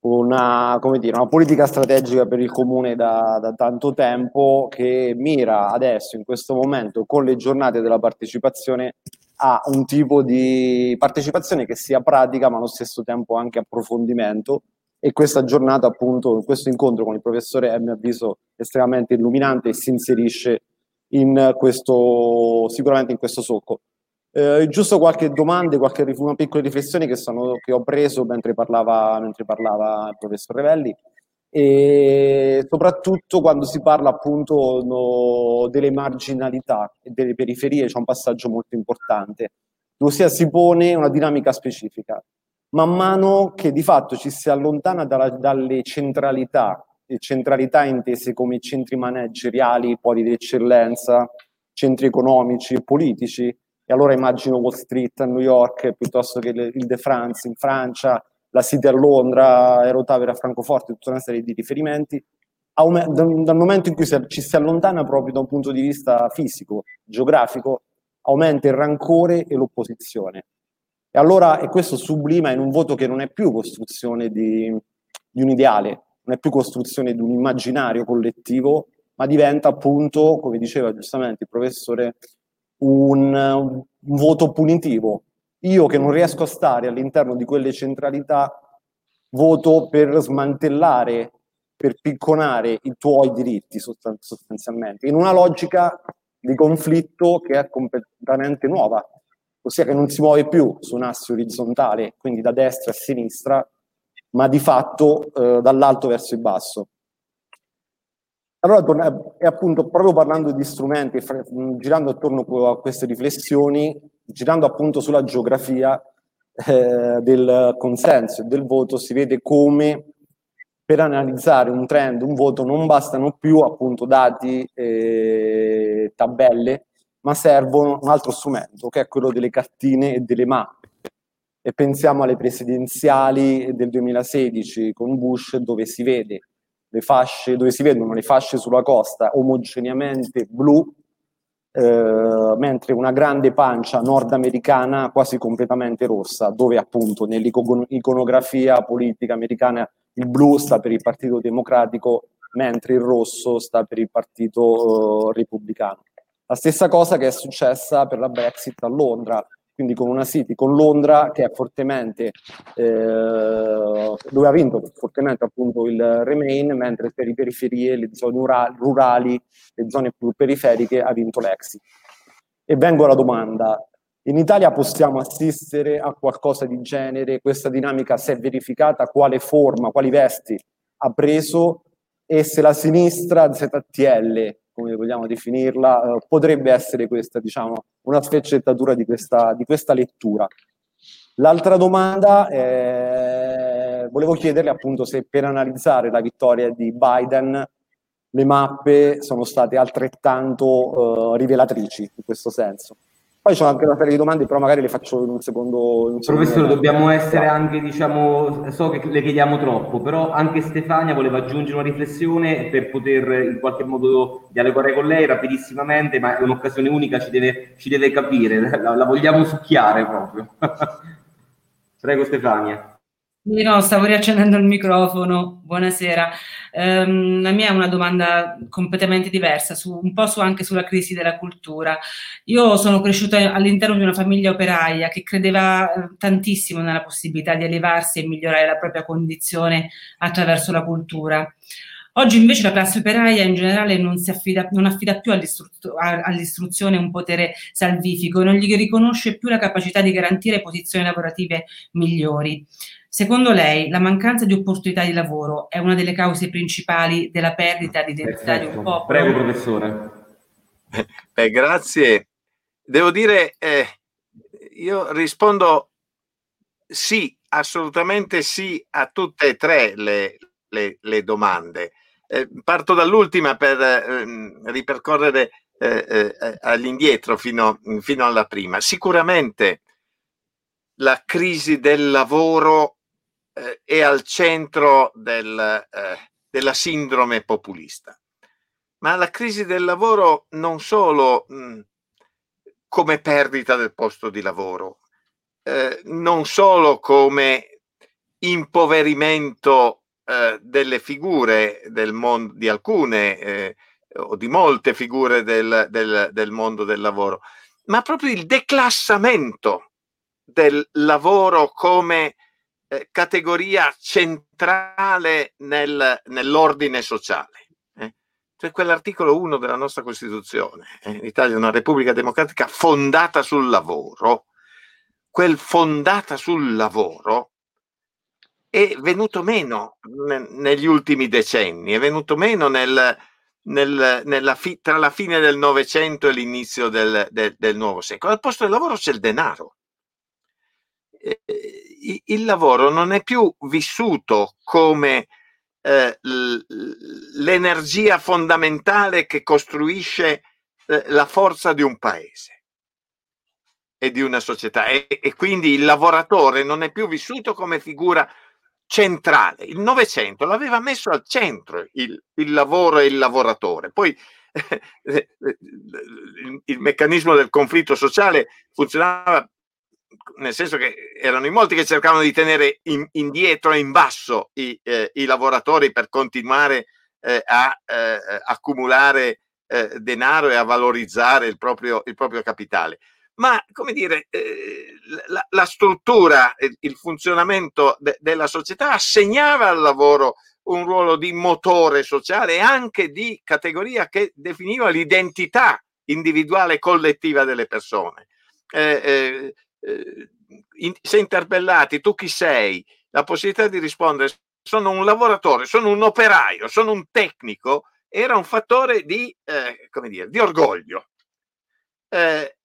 una, dire, una politica strategica per il comune da, da tanto tempo che mira adesso, in questo momento, con le giornate della partecipazione, a un tipo di partecipazione che sia pratica ma allo stesso tempo anche approfondimento e questa giornata appunto, questo incontro con il professore è a mio avviso estremamente illuminante e si inserisce in questo, sicuramente in questo solco. Eh, giusto qualche domanda, qualche una piccola riflessione che, sono, che ho preso mentre parlava, mentre parlava il professor Revelli e soprattutto quando si parla appunto no, delle marginalità e delle periferie c'è un passaggio molto importante, ossia si pone una dinamica specifica. Man mano che di fatto ci si allontana dalla, dalle centralità centralità intese come centri manageriali, poli di eccellenza, centri economici e politici. E allora immagino Wall Street a New York piuttosto che il De France in Francia, la City a Londra, Aerotavera a Francoforte, tutta una serie di riferimenti. Dal momento in cui ci si allontana proprio da un punto di vista fisico, geografico, aumenta il rancore e l'opposizione. E allora, e questo sublima in un voto che non è più costruzione di, di un ideale, non è più costruzione di un immaginario collettivo, ma diventa appunto, come diceva giustamente il professore, un, un voto punitivo. Io che non riesco a stare all'interno di quelle centralità, voto per smantellare, per picconare i tuoi diritti sostanzialmente, in una logica di conflitto che è completamente nuova, ossia che non si muove più su un asse orizzontale, quindi da destra a sinistra, ma di fatto eh, dall'alto verso il basso. Allora, è appunto proprio parlando di strumenti, girando attorno a queste riflessioni, girando appunto sulla geografia eh, del consenso e del voto, si vede come per analizzare un trend, un voto, non bastano più appunto dati, eh, tabelle, ma servono un altro strumento, che è quello delle cartine e delle mappe. E pensiamo alle presidenziali del 2016 con Bush dove si vede le fasce, dove si vedono le fasce sulla costa omogeneamente blu, eh, mentre una grande pancia nordamericana quasi completamente rossa, dove appunto nell'iconografia politica americana il blu sta per il Partito Democratico, mentre il rosso sta per il Partito eh, Repubblicano. La stessa cosa che è successa per la Brexit a Londra, quindi con una City, con Londra che è fortemente, eh, dove ha vinto fortemente appunto il Remain, mentre per le periferie, le zone rurali, le zone più periferiche ha vinto l'Exit. E vengo alla domanda, in Italia possiamo assistere a qualcosa di genere, questa dinamica si è verificata, quale forma, quali vesti ha preso? E se la sinistra ZTL come vogliamo definirla, eh, potrebbe essere questa, diciamo, una sfaccettatura di questa, di questa lettura. L'altra domanda, è, volevo chiederle appunto se per analizzare la vittoria di Biden le mappe sono state altrettanto eh, rivelatrici in questo senso. Poi c'è anche una serie di domande, però magari le faccio in un secondo. In un secondo Professore, dobbiamo essere anche, diciamo, so che le chiediamo troppo, però anche Stefania voleva aggiungere una riflessione per poter in qualche modo dialogare con lei rapidissimamente, ma è un'occasione unica, ci deve, ci deve capire, la, la vogliamo succhiare proprio. Prego Stefania. No, stavo riaccendendo il microfono. Buonasera. Um, la mia è una domanda completamente diversa, su, un po' su, anche sulla crisi della cultura. Io sono cresciuta all'interno di una famiglia operaia che credeva eh, tantissimo nella possibilità di elevarsi e migliorare la propria condizione attraverso la cultura. Oggi invece la classe operaia in generale non, affida, non affida più all'istru- all'istruzione un potere salvifico, non gli riconosce più la capacità di garantire posizioni lavorative migliori. Secondo lei la mancanza di opportunità di lavoro è una delle cause principali della perdita di identità di un popolo? Prego, professore. Beh, grazie. Devo dire, eh, io rispondo sì, assolutamente sì a tutte e tre le, le, le domande. Eh, parto dall'ultima per eh, ripercorrere eh, eh, all'indietro fino, fino alla prima. Sicuramente la crisi del lavoro eh, è al centro del, eh, della sindrome populista. Ma la crisi del lavoro non solo mh, come perdita del posto di lavoro, eh, non solo come impoverimento eh, delle figure del mondo, di alcune eh, o di molte figure del, del, del mondo del lavoro, ma proprio il declassamento del lavoro come eh, categoria centrale nel, nell'ordine sociale. Eh? Cioè quell'articolo 1 della nostra Costituzione, eh? l'Italia è una repubblica democratica fondata sul lavoro, quel fondata sul lavoro è venuto meno ne, negli ultimi decenni, è venuto meno nel, nel, fi, tra la fine del Novecento e l'inizio del, del, del, nuovo secolo. Al posto del lavoro c'è il denaro. Eh, il lavoro non è più vissuto come eh, l'energia fondamentale che costruisce eh, la forza di un paese e di una società e, e, quindi il lavoratore non è più vissuto come figura centrale. Il Novecento l'aveva messo al centro il, il lavoro e il lavoratore. Poi il, il meccanismo del conflitto sociale funzionava nel senso che erano in molti che cercavano di tenere in, indietro e in basso i, eh, i lavoratori per continuare eh, a eh, accumulare eh, denaro e a valorizzare il proprio, il proprio capitale ma come dire, eh, la, la, struttura, il, funzionamento de, della società assegnava al lavoro un ruolo di motore sociale e anche di categoria che definiva l'identità individuale e collettiva delle persone. Eh, eh, eh in, se interpellati, tu chi sei? La possibilità di rispondere sono un lavoratore, sono un operaio, sono un tecnico, era un fattore di, eh, come dire, di orgoglio. Eh,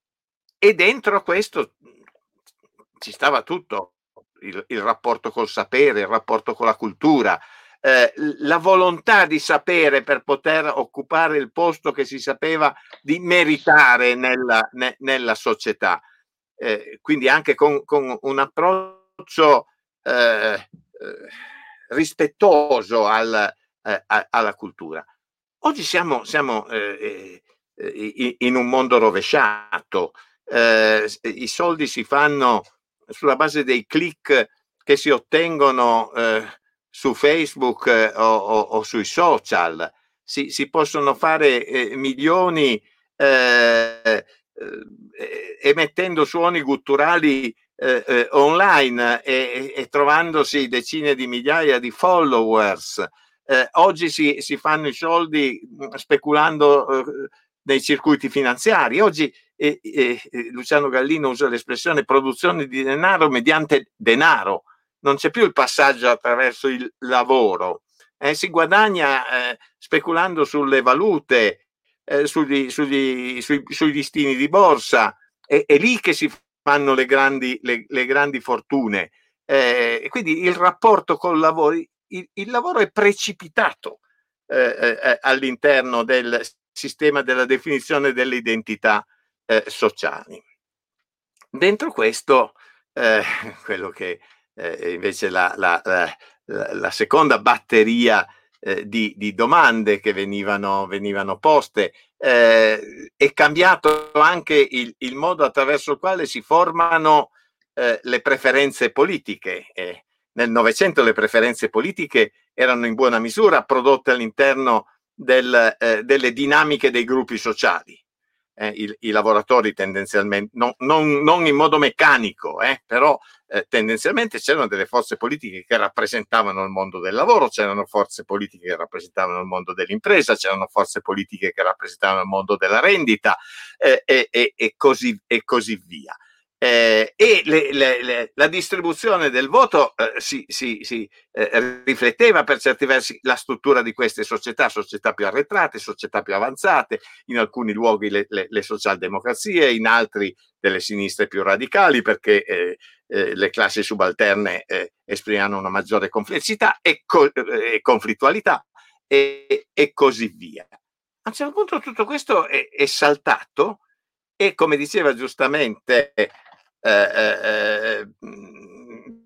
e dentro questo ci stava tutto, il, il rapporto col sapere, il rapporto con la cultura, eh, la volontà di sapere per poter occupare il posto che si sapeva di meritare nella, ne, nella società. Eh, quindi anche con, con un approccio eh, eh rispettoso al, eh, a, alla cultura. Oggi siamo, siamo eh, in un mondo rovesciato i soldi si fanno sulla base dei click che si ottengono su Facebook eh, o, o, o, sui social. Si, si possono fare eh, milioni eh, eh, emettendo suoni gutturali online e, e, trovandosi decine di migliaia di followers. oggi si, si, fanno i soldi speculando nei circuiti finanziari. Oggi e, e, e Luciano Gallino usa l'espressione produzione di denaro mediante denaro, non c'è più il passaggio attraverso il lavoro, eh, si guadagna eh, speculando sulle valute, eh, sugli, sugli, sui, sui, listini di borsa, è, è, lì che si fanno le grandi, le, le grandi fortune. Eh, quindi il rapporto col lavoro, il, il lavoro è precipitato eh, eh, all'interno del sistema della definizione dell'identità eh, sociali. Dentro questo, eh, quello che eh, invece la, la, la, la, seconda batteria eh, di, di, domande che venivano, venivano poste, eh, è cambiato anche il, il, modo attraverso il quale si formano eh, le preferenze politiche. nel Novecento le preferenze politiche erano in buona misura prodotte all'interno del, delle dinamiche dei gruppi sociali eh, i, i, lavoratori tendenzialmente, non, non, non, in modo meccanico, eh, però eh, tendenzialmente c'erano delle forze politiche che rappresentavano il mondo del lavoro, c'erano forze politiche che rappresentavano il mondo dell'impresa, c'erano forze politiche che rappresentavano il mondo della rendita eh, e, così, e così via eh, e le, le, le, la distribuzione del voto eh, si, si, si eh, rifletteva per certi versi la struttura di queste società, società più arretrate, società più avanzate, in alcuni luoghi le, socialdemocrazie, in altri delle sinistre più radicali perché eh, eh, le classi subalterne eh, esprimevano una maggiore complessità e, co- e conflittualità e, e, così via. A un certo punto tutto questo è, è saltato e come diceva giustamente eh, eh, eh,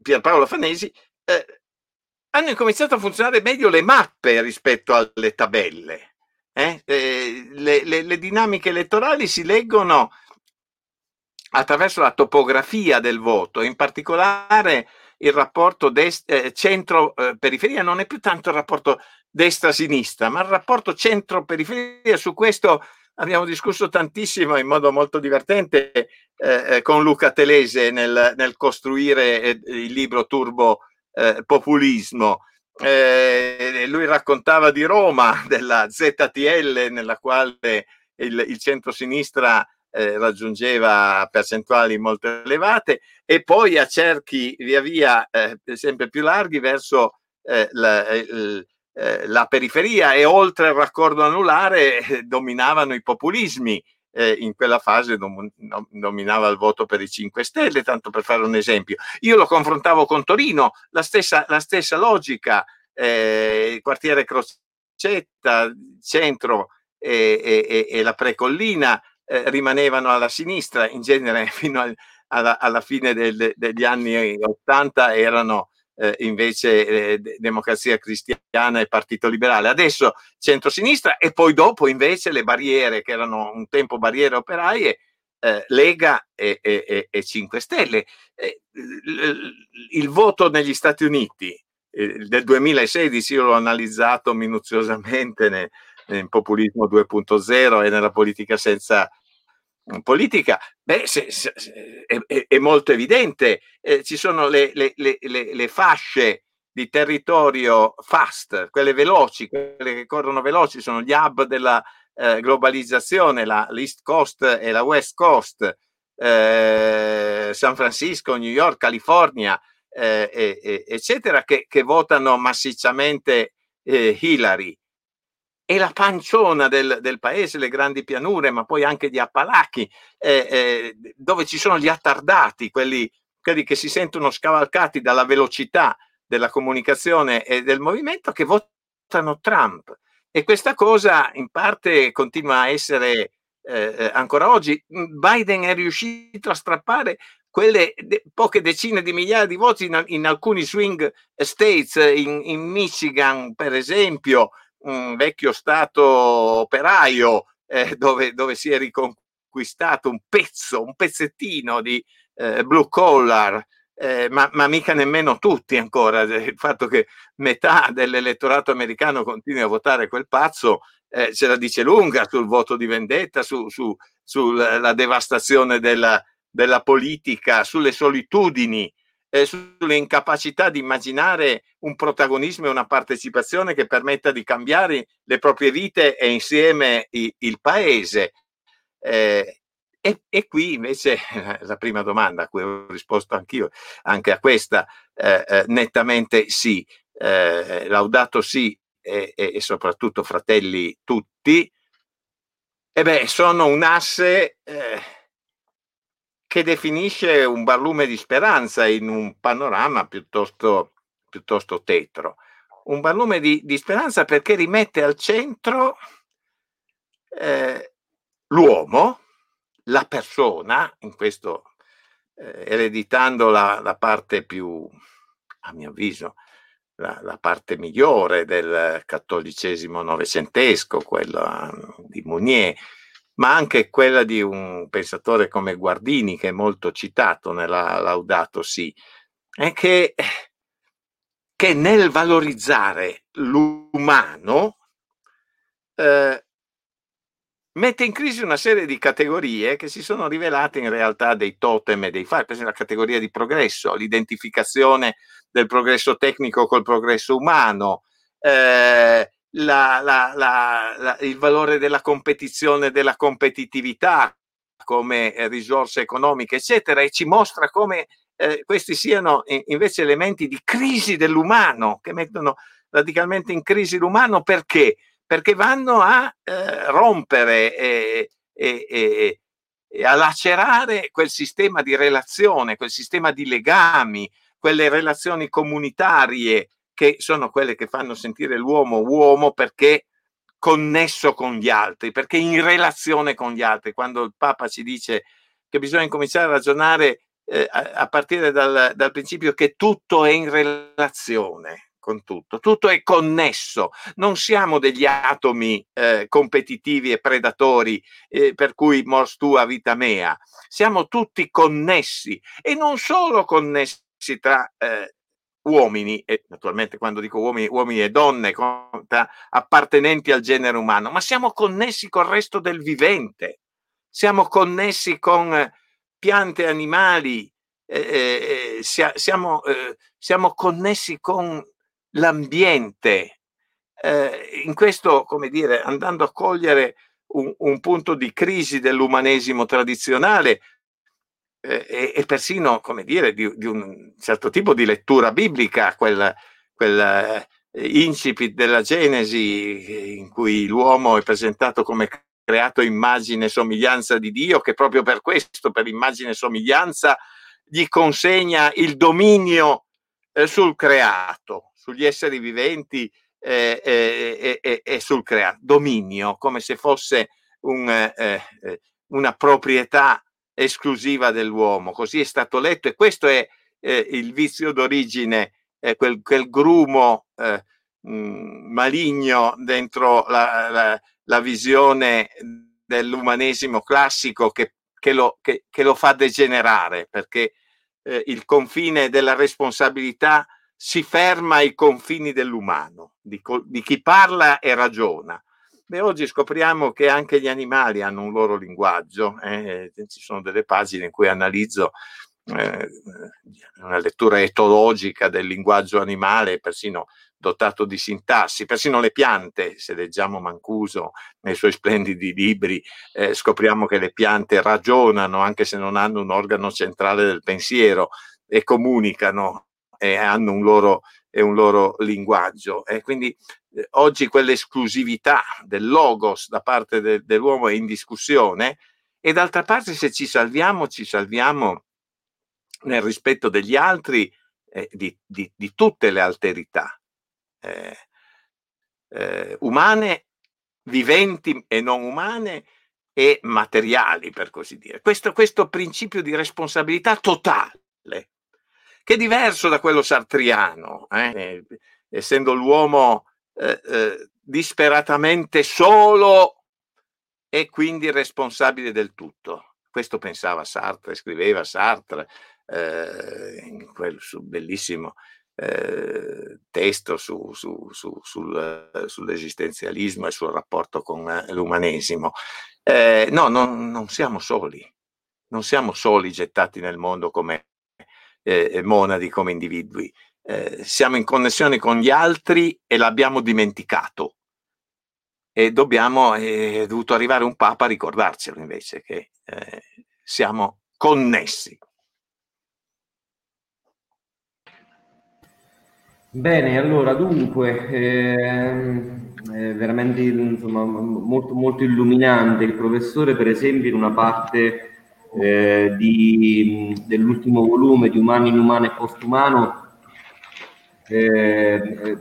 Pierpaolo Fanesi, eh, hanno incominciato a funzionare meglio le mappe rispetto alle tabelle. Eh? Le, le, le, dinamiche elettorali si leggono attraverso la topografia del voto, in particolare il rapporto dest- eh, centro-periferia, non è più tanto il rapporto destra-sinistra, ma il rapporto centro-periferia. Su questo abbiamo discusso tantissimo in modo molto divertente eh, eh con Luca Telese nel, nel costruire eh, il libro Turbo eh, Populismo. Eh, lui raccontava di Roma, della ZTL, nella quale il, il centro-sinistra eh, raggiungeva percentuali molto elevate e poi a cerchi via via sempre più larghi verso la, il, eh, la, periferia e oltre il raccordo anulare eh, dominavano i populismi. Eh, in quella fase dom- dominava il voto per i 5 Stelle, tanto per fare un esempio. Io lo confrontavo con Torino, la stessa, la stessa logica, il quartiere Crocetta, centro e, e, e la precollina eh, rimanevano alla sinistra, in genere fino al, alla, alla, fine del, degli anni 80 erano eh, invece eh, Democrazia Cristiana e Partito Liberale. Adesso centrosinistra e poi dopo invece le barriere che erano un tempo barriere operaie, eh, Lega e, e, e, 5 Stelle. Eh, il, voto negli Stati Uniti eh, del 2016 io l'ho analizzato minuziosamente ne, nel populismo 2.0 e nella politica senza politica, beh, se, se, è, è, molto evidente, eh, ci sono le, le, le, le, fasce di territorio fast, quelle veloci, quelle che corrono veloci, sono gli hub della eh, globalizzazione, la, l'East Coast e la West Coast, eh, San Francisco, New York, California, eh, eccetera, che, che, votano massicciamente eh, Hillary e la panciona del, del, paese, le grandi pianure, ma poi anche gli Appalachi, eh, eh, dove ci sono gli attardati, quelli, quelli, che si sentono scavalcati dalla velocità della comunicazione e del movimento, che votano Trump. E questa cosa in parte continua a essere eh, eh ancora oggi. Biden è riuscito a strappare quelle de- poche decine di migliaia di voti in, in alcuni swing states, in, in Michigan per esempio, un vecchio stato operaio eh, dove, dove, si è riconquistato un pezzo, un pezzettino di eh, blue collar, eh, ma, ma, mica nemmeno tutti ancora. Il fatto che metà dell'elettorato americano continui a votare quel pazzo eh, ce la dice lunga sul voto di vendetta, su, su, sulla devastazione della, della politica, sulle solitudini eh, sulle incapacità di immaginare un protagonismo e una partecipazione che permetta di cambiare le proprie vite e insieme i, il paese. Eh, e, e, qui invece la prima domanda a cui ho risposto anch'io, anche a questa, eh, eh nettamente sì, eh, laudato sì e, e, soprattutto fratelli tutti, e beh, sono un asse eh, che definisce un barlume di speranza in un panorama piuttosto, piuttosto tetro. Un barlume di, di, speranza perché rimette al centro eh, l'uomo, la persona, in questo eh, ereditando la, la, parte più, a mio avviso, la, la, parte migliore del cattolicesimo novecentesco, quella di Mounier, ma anche quella di un pensatore come Guardini, che è molto citato nella Laudato Si, è che, che nel valorizzare l'umano eh, mette in crisi una serie di categorie che si sono rivelate in realtà dei totem e dei fari, per esempio la categoria di progresso, l'identificazione del progresso tecnico col progresso umano, eh, la, la, la, il valore della competizione, della competitività come eh, risorse economiche, eccetera, e ci mostra come eh, questi siano invece elementi di crisi dell'umano, che mettono radicalmente in crisi l'umano perché? Perché vanno a eh, rompere e, e, e, e a lacerare quel sistema di relazione, quel sistema di legami, quelle relazioni comunitarie che sono quelle che fanno sentire l'uomo uomo perché connesso con gli altri, perché in relazione con gli altri. Quando il Papa ci dice che bisogna cominciare a ragionare eh, a, a, partire dal, dal, principio che tutto è in relazione, con tutto, tutto è connesso, non siamo degli atomi eh, competitivi e predatori eh, per cui mors tua vita mea, siamo tutti connessi e non solo connessi tra eh, uomini, e naturalmente quando dico uomini, uomini e donne, appartenenti al genere umano, ma siamo connessi col resto del vivente, siamo connessi con piante, animali, eh, eh, eh siamo, eh, siamo connessi con l'ambiente. Eh, in questo, come dire, andando a cogliere un, un punto di crisi dell'umanesimo tradizionale eh, e, e, persino, come dire, di, di, un certo tipo di lettura biblica, quel, quel eh, incipit della Genesi in cui l'uomo è presentato come creato immagine e somiglianza di Dio, che proprio per questo, per immagine e somiglianza, gli consegna il dominio eh, sul creato, sugli esseri viventi eh, eh, eh e sul creato. Dominio, come se fosse un, eh, eh, una proprietà esclusiva dell'uomo. Così è stato letto e questo è il vizio d'origine, quel, quel, grumo mh, mm, maligno dentro la, la, la, visione dell'umanesimo classico che, che, lo, che, che lo fa degenerare, perché eh, il confine della responsabilità si ferma ai confini dell'umano, di, di chi parla e ragiona. Beh, oggi scopriamo che anche gli animali hanno un loro linguaggio, eh? ci sono delle pagine in cui analizzo eh, una lettura etologica del linguaggio animale, persino dotato di sintassi, persino le piante, se leggiamo Mancuso nei suoi splendidi libri, eh, scopriamo che le piante ragionano anche se non hanno un organo centrale del pensiero e comunicano e hanno un loro, un loro linguaggio. E quindi eh, oggi quell'esclusività del logos da parte de, dell'uomo è in discussione e d'altra parte se ci salviamo, ci salviamo nel rispetto degli altri, eh, di, di, di tutte le alterità eh, eh, umane, viventi e non umane e materiali, per così dire. Questo, questo principio di responsabilità totale, che è diverso da quello sartriano, eh, essendo l'uomo eh, eh, disperatamente solo e quindi responsabile del tutto. Questo pensava Sartre, scriveva Sartre eh, in quel bellissimo eh, testo su, su, su, sul, sull'esistenzialismo e sul rapporto con eh, l'umanesimo. Eh, no, non, non, siamo soli, non siamo soli gettati nel mondo come eh, monadi, come individui. Eh, siamo in connessione con gli altri e l'abbiamo dimenticato. E dobbiamo, è dovuto arrivare un Papa a ricordarcelo invece che eh, siamo connessi. Bene, allora dunque, è veramente insomma, molto, molto illuminante. Il professore, per esempio, in una parte eh, di, dell'ultimo volume di Umano, Inumano e Postumano, eh,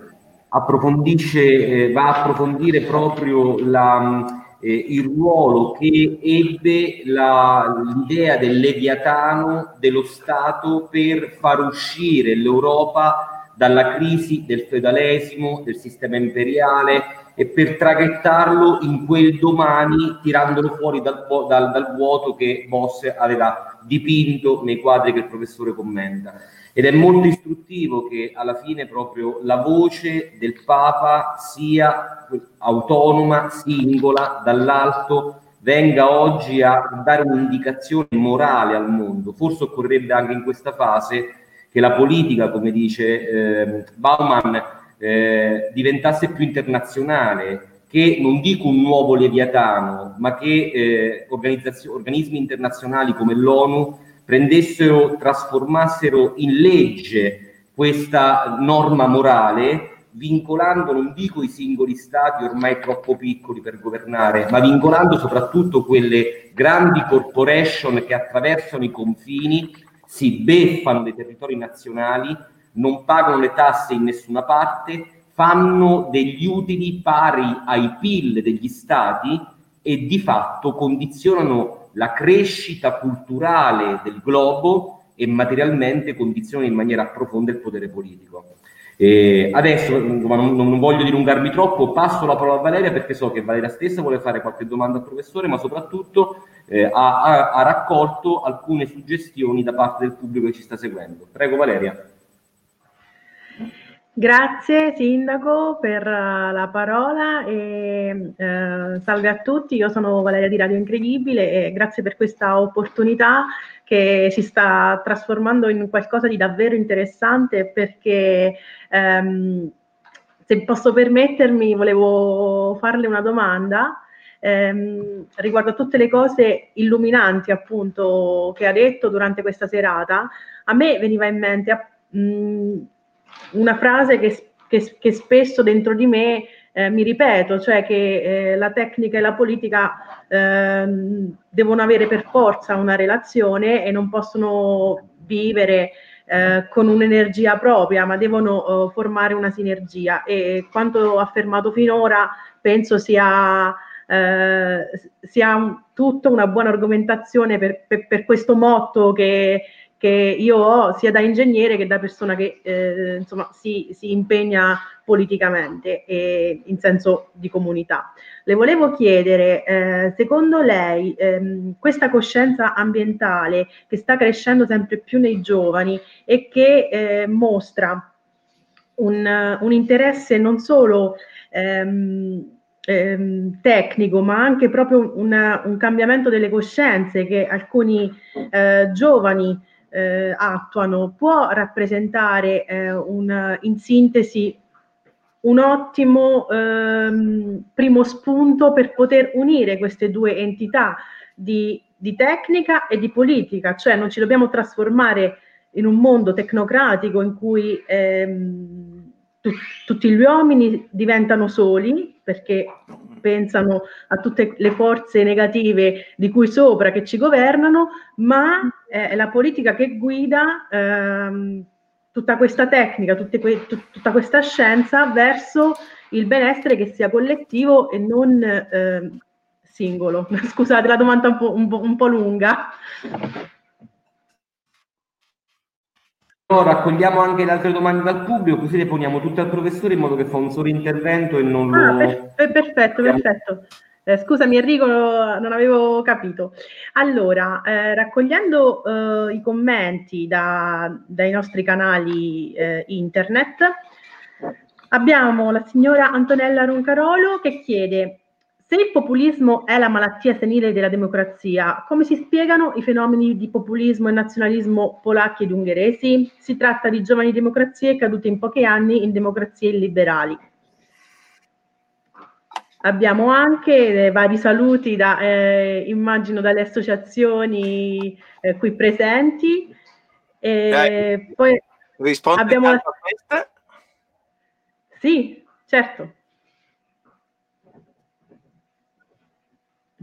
approfondisce, eh, va a approfondire proprio la, eh, il ruolo che ebbe la, l'idea del Leviatano dello Stato per far uscire l'Europa dalla crisi del feudalesimo, del sistema imperiale e per traghettarlo in quel domani tirandolo fuori dal, dal, dal vuoto che Boss aveva dipinto nei quadri che il professore commenta. Ed è molto istruttivo che alla fine proprio la voce del Papa sia autonoma, singola, dall'alto, venga oggi a dare un'indicazione morale al mondo. Forse occorrerebbe anche in questa fase che la politica, come dice eh, Bauman, eh, diventasse più internazionale, che non dico un nuovo Leviatano, ma che eh, organismi internazionali come l'ONU prendessero, trasformassero in legge questa norma morale, vincolando, non dico i singoli stati ormai troppo piccoli per governare, ma vincolando soprattutto quelle grandi corporation che attraversano i confini si beffano dei territori nazionali, non pagano le tasse in nessuna parte, fanno degli utili pari ai PIL degli stati e di fatto condizionano la crescita culturale del globo e materialmente condizionano in maniera profonda il potere politico. E adesso non, non, voglio dilungarmi troppo, passo la parola a Valeria perché so che Valeria stessa vuole fare qualche domanda al professore, ma soprattutto eh, ha, ha, raccolto alcune suggestioni da parte del pubblico che ci sta seguendo. Prego Valeria. Grazie Sindaco per uh, la parola e uh, salve a tutti, io sono Valeria di Radio Incredibile e grazie per questa opportunità che si sta trasformando in qualcosa di davvero interessante perché um, se posso permettermi volevo farle una domanda ehm, riguardo a tutte le cose illuminanti appunto che ha detto durante questa serata. A me veniva in mente mh, una frase che, che, che, spesso dentro di me eh, mi ripeto, cioè che eh, la tecnica e la politica eh, devono avere per forza una relazione e non possono vivere eh, con un'energia propria, ma devono eh, formare una sinergia. E quanto affermato finora penso sia, eh, sia tutta una buona argomentazione per, per, per questo motto che che io ho sia da ingegnere che da persona che eh, insomma, si, si, impegna politicamente e in senso di comunità. Le volevo chiedere, eh, secondo lei, ehm, questa coscienza ambientale che sta crescendo sempre più nei giovani e che eh, mostra un, un, interesse non solo ehm, ehm, tecnico, ma anche proprio una, un cambiamento delle coscienze che alcuni eh, giovani eh, attuano può rappresentare eh, un, in sintesi un ottimo ehm, primo spunto per poter unire queste due entità di, di, tecnica e di politica, cioè non ci dobbiamo trasformare in un mondo tecnocratico in cui ehm, tu, tutti gli uomini diventano soli perché pensano a tutte le forze negative di cui sopra che ci governano, ma è la politica che guida ehm, tutta questa tecnica, que- tut- tutta questa scienza verso il benessere che sia collettivo e non eh, singolo. Scusate, la domanda un po', un po', un po lunga. raccogliamo anche le altre domande dal pubblico, così le poniamo tutte al professore in modo che fa un solo intervento e non ah, lo... Per, perfetto, perfetto. Eh, scusami Enrico, non avevo capito. Allora, eh, raccogliendo eh, i commenti da, dai nostri canali eh, internet, abbiamo la signora Antonella Roncarolo che chiede se il populismo è la malattia senile della democrazia, come si spiegano i fenomeni di populismo e nazionalismo polacchi ed ungheresi? Si tratta di giovani democrazie cadute in pochi anni in democrazie illiberali. Abbiamo anche vari saluti, da, eh, immagino, dalle associazioni eh, qui presenti. E poi risponde abbiamo la... questa? Sì, certo.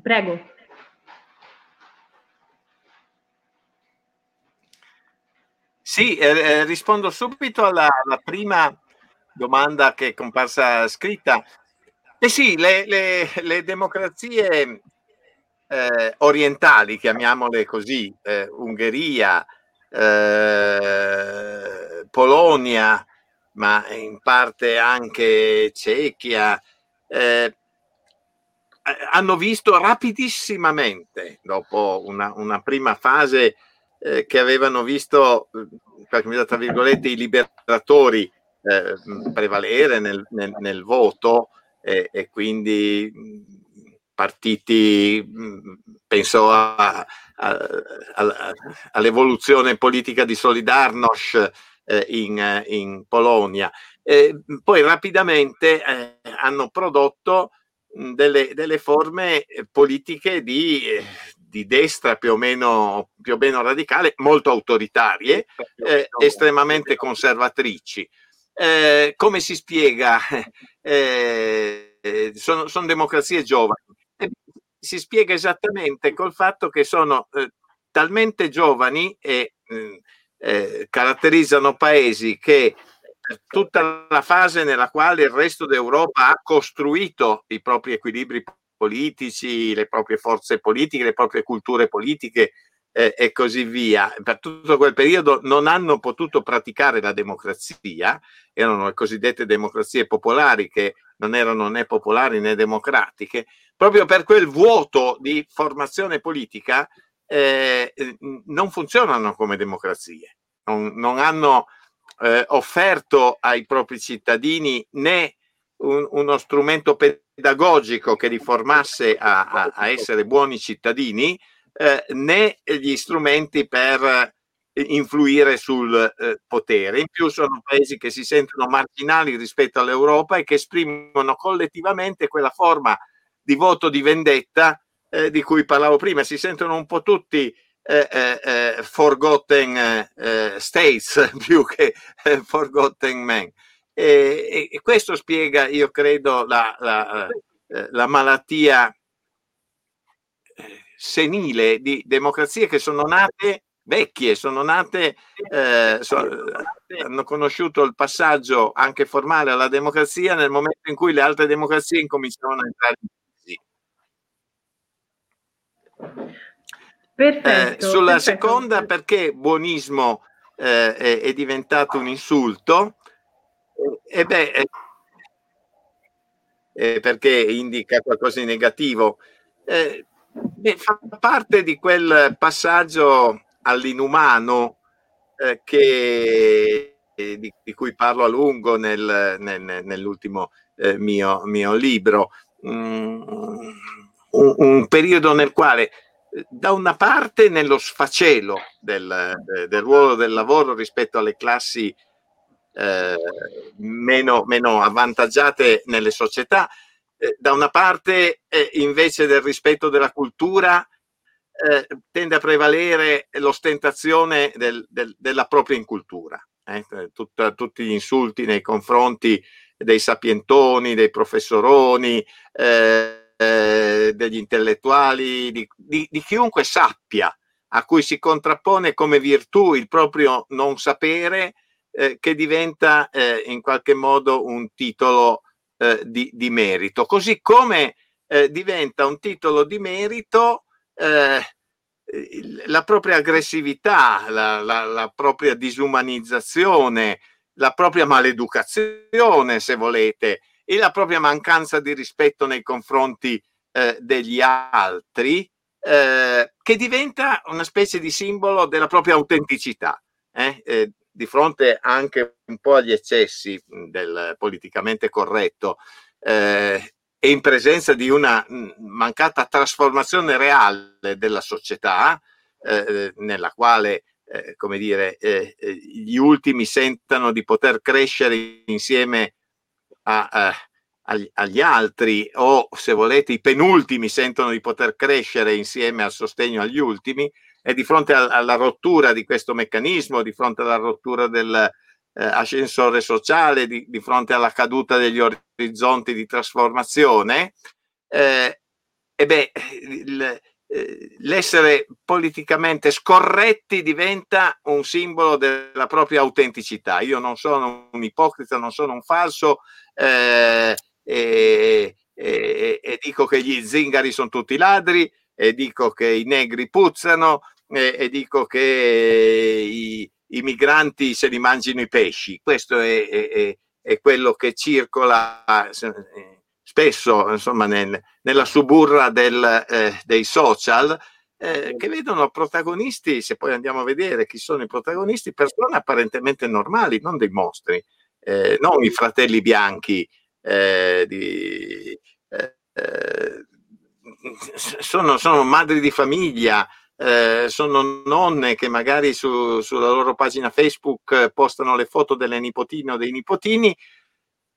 Prego. Sì, eh, eh, rispondo subito alla, alla, prima domanda che è comparsa scritta. Eh sì, le, le, le democrazie eh, orientali, chiamiamole così, eh, Ungheria, eh, Polonia, ma in parte anche Cechia, eh, hanno visto rapidissimamente, dopo una, una prima fase eh, che avevano visto, tra virgolette, i liberatori eh, prevalere nel, nel, nel voto e, e, quindi partiti, penso a, a, a, all'evoluzione politica di Solidarność eh, in, in, Polonia. poi rapidamente eh, hanno prodotto delle, delle forme eh, politiche di, di, destra più o, meno, più o meno radicale, molto autoritarie, eh, estremamente conservatrici. Eh, come si spiega? Eh, sono, sono, democrazie giovani. si spiega esattamente col fatto che sono eh, talmente giovani e mm, eh, caratterizzano paesi che tutta la fase nella quale il resto d'Europa ha costruito i propri equilibri politici, le proprie forze politiche, le proprie culture politiche eh, e così via, per tutto quel periodo non hanno potuto praticare la democrazia, erano le cosiddette democrazie popolari che non erano né popolari né democratiche, proprio per quel vuoto di formazione politica eh, non funzionano come democrazie, non, non hanno eh, offerto ai propri cittadini né un, uno strumento pedagogico che li formasse a, a, a essere buoni cittadini, eh, né gli strumenti per influire sul eh, potere. In più sono paesi che si sentono marginali rispetto all'Europa e che esprimono collettivamente quella forma di voto di vendetta eh, di cui parlavo prima. Si sentono un po' tutti eh, eh, eh forgotten eh, states più che forgotten men. E, e, questo spiega, io credo, la, la, la malattia senile di democrazie che sono nate vecchie, sono nate, eh, so, hanno conosciuto il passaggio anche formale alla democrazia nel momento in cui le altre democrazie incominciavano a entrare in crisi. Perfetto, eh, sulla perfetto. seconda, perché buonismo eh, è, è, diventato un insulto? E eh, beh, eh, perché indica qualcosa di negativo. Eh, beh, fa parte di quel passaggio all'inumano eh, che, eh, di, di, cui parlo a lungo nel, nel, nell'ultimo eh, mio, mio, libro. Mm, un, un, periodo nel quale eh, da una parte nello sfacelo del, del ruolo del lavoro rispetto alle classi eh, meno, meno, avvantaggiate nelle società, eh, da una parte eh, invece del rispetto della cultura eh, tende a prevalere l'ostentazione del, del, della propria incultura, eh? Tutta, tutti gli insulti nei confronti dei sapientoni, dei professoroni, eh, degli intellettuali, di, di, di, chiunque sappia, a cui si contrappone come virtù il proprio non sapere, eh, che diventa eh, in qualche modo un titolo di, di, merito, così come diventa un titolo di merito eh, la propria aggressività, la, la, la, propria disumanizzazione, la propria maleducazione, se volete, e la propria mancanza di rispetto nei confronti eh, degli altri, eh, che diventa una specie di simbolo della propria autenticità, eh, eh di fronte anche un po' agli eccessi del politicamente corretto. Eh, e in presenza di una mancata trasformazione reale della società, eh, nella quale, eh, come dire, eh gli ultimi sentano di poter crescere insieme a, a, agli, agli, altri, o se volete, i penultimi sentono di poter crescere insieme al sostegno agli ultimi, e di fronte alla rottura di questo meccanismo, di fronte alla rottura del, eh, ascensore sociale di, di, fronte alla caduta degli orizzonti di trasformazione, eh, e beh, il, eh, l'essere politicamente scorretti diventa un simbolo della propria autenticità. Io non sono un ipocrita, non sono un falso eh, e, e, dico che gli zingari sono tutti ladri e dico che i negri puzzano e, e dico che i, i migranti se li mangino i pesci. Questo è, è, è quello che circola eh, spesso insomma, nel, nella suburra del, eh, dei social, eh, che vedono protagonisti, se poi andiamo a vedere chi sono i protagonisti, persone apparentemente normali, non dei mostri, eh, non i fratelli bianchi. Eh, di, eh, sono, sono madri di famiglia, eh, sono nonne che magari su, sulla loro pagina Facebook postano le foto delle nipotine o dei nipotini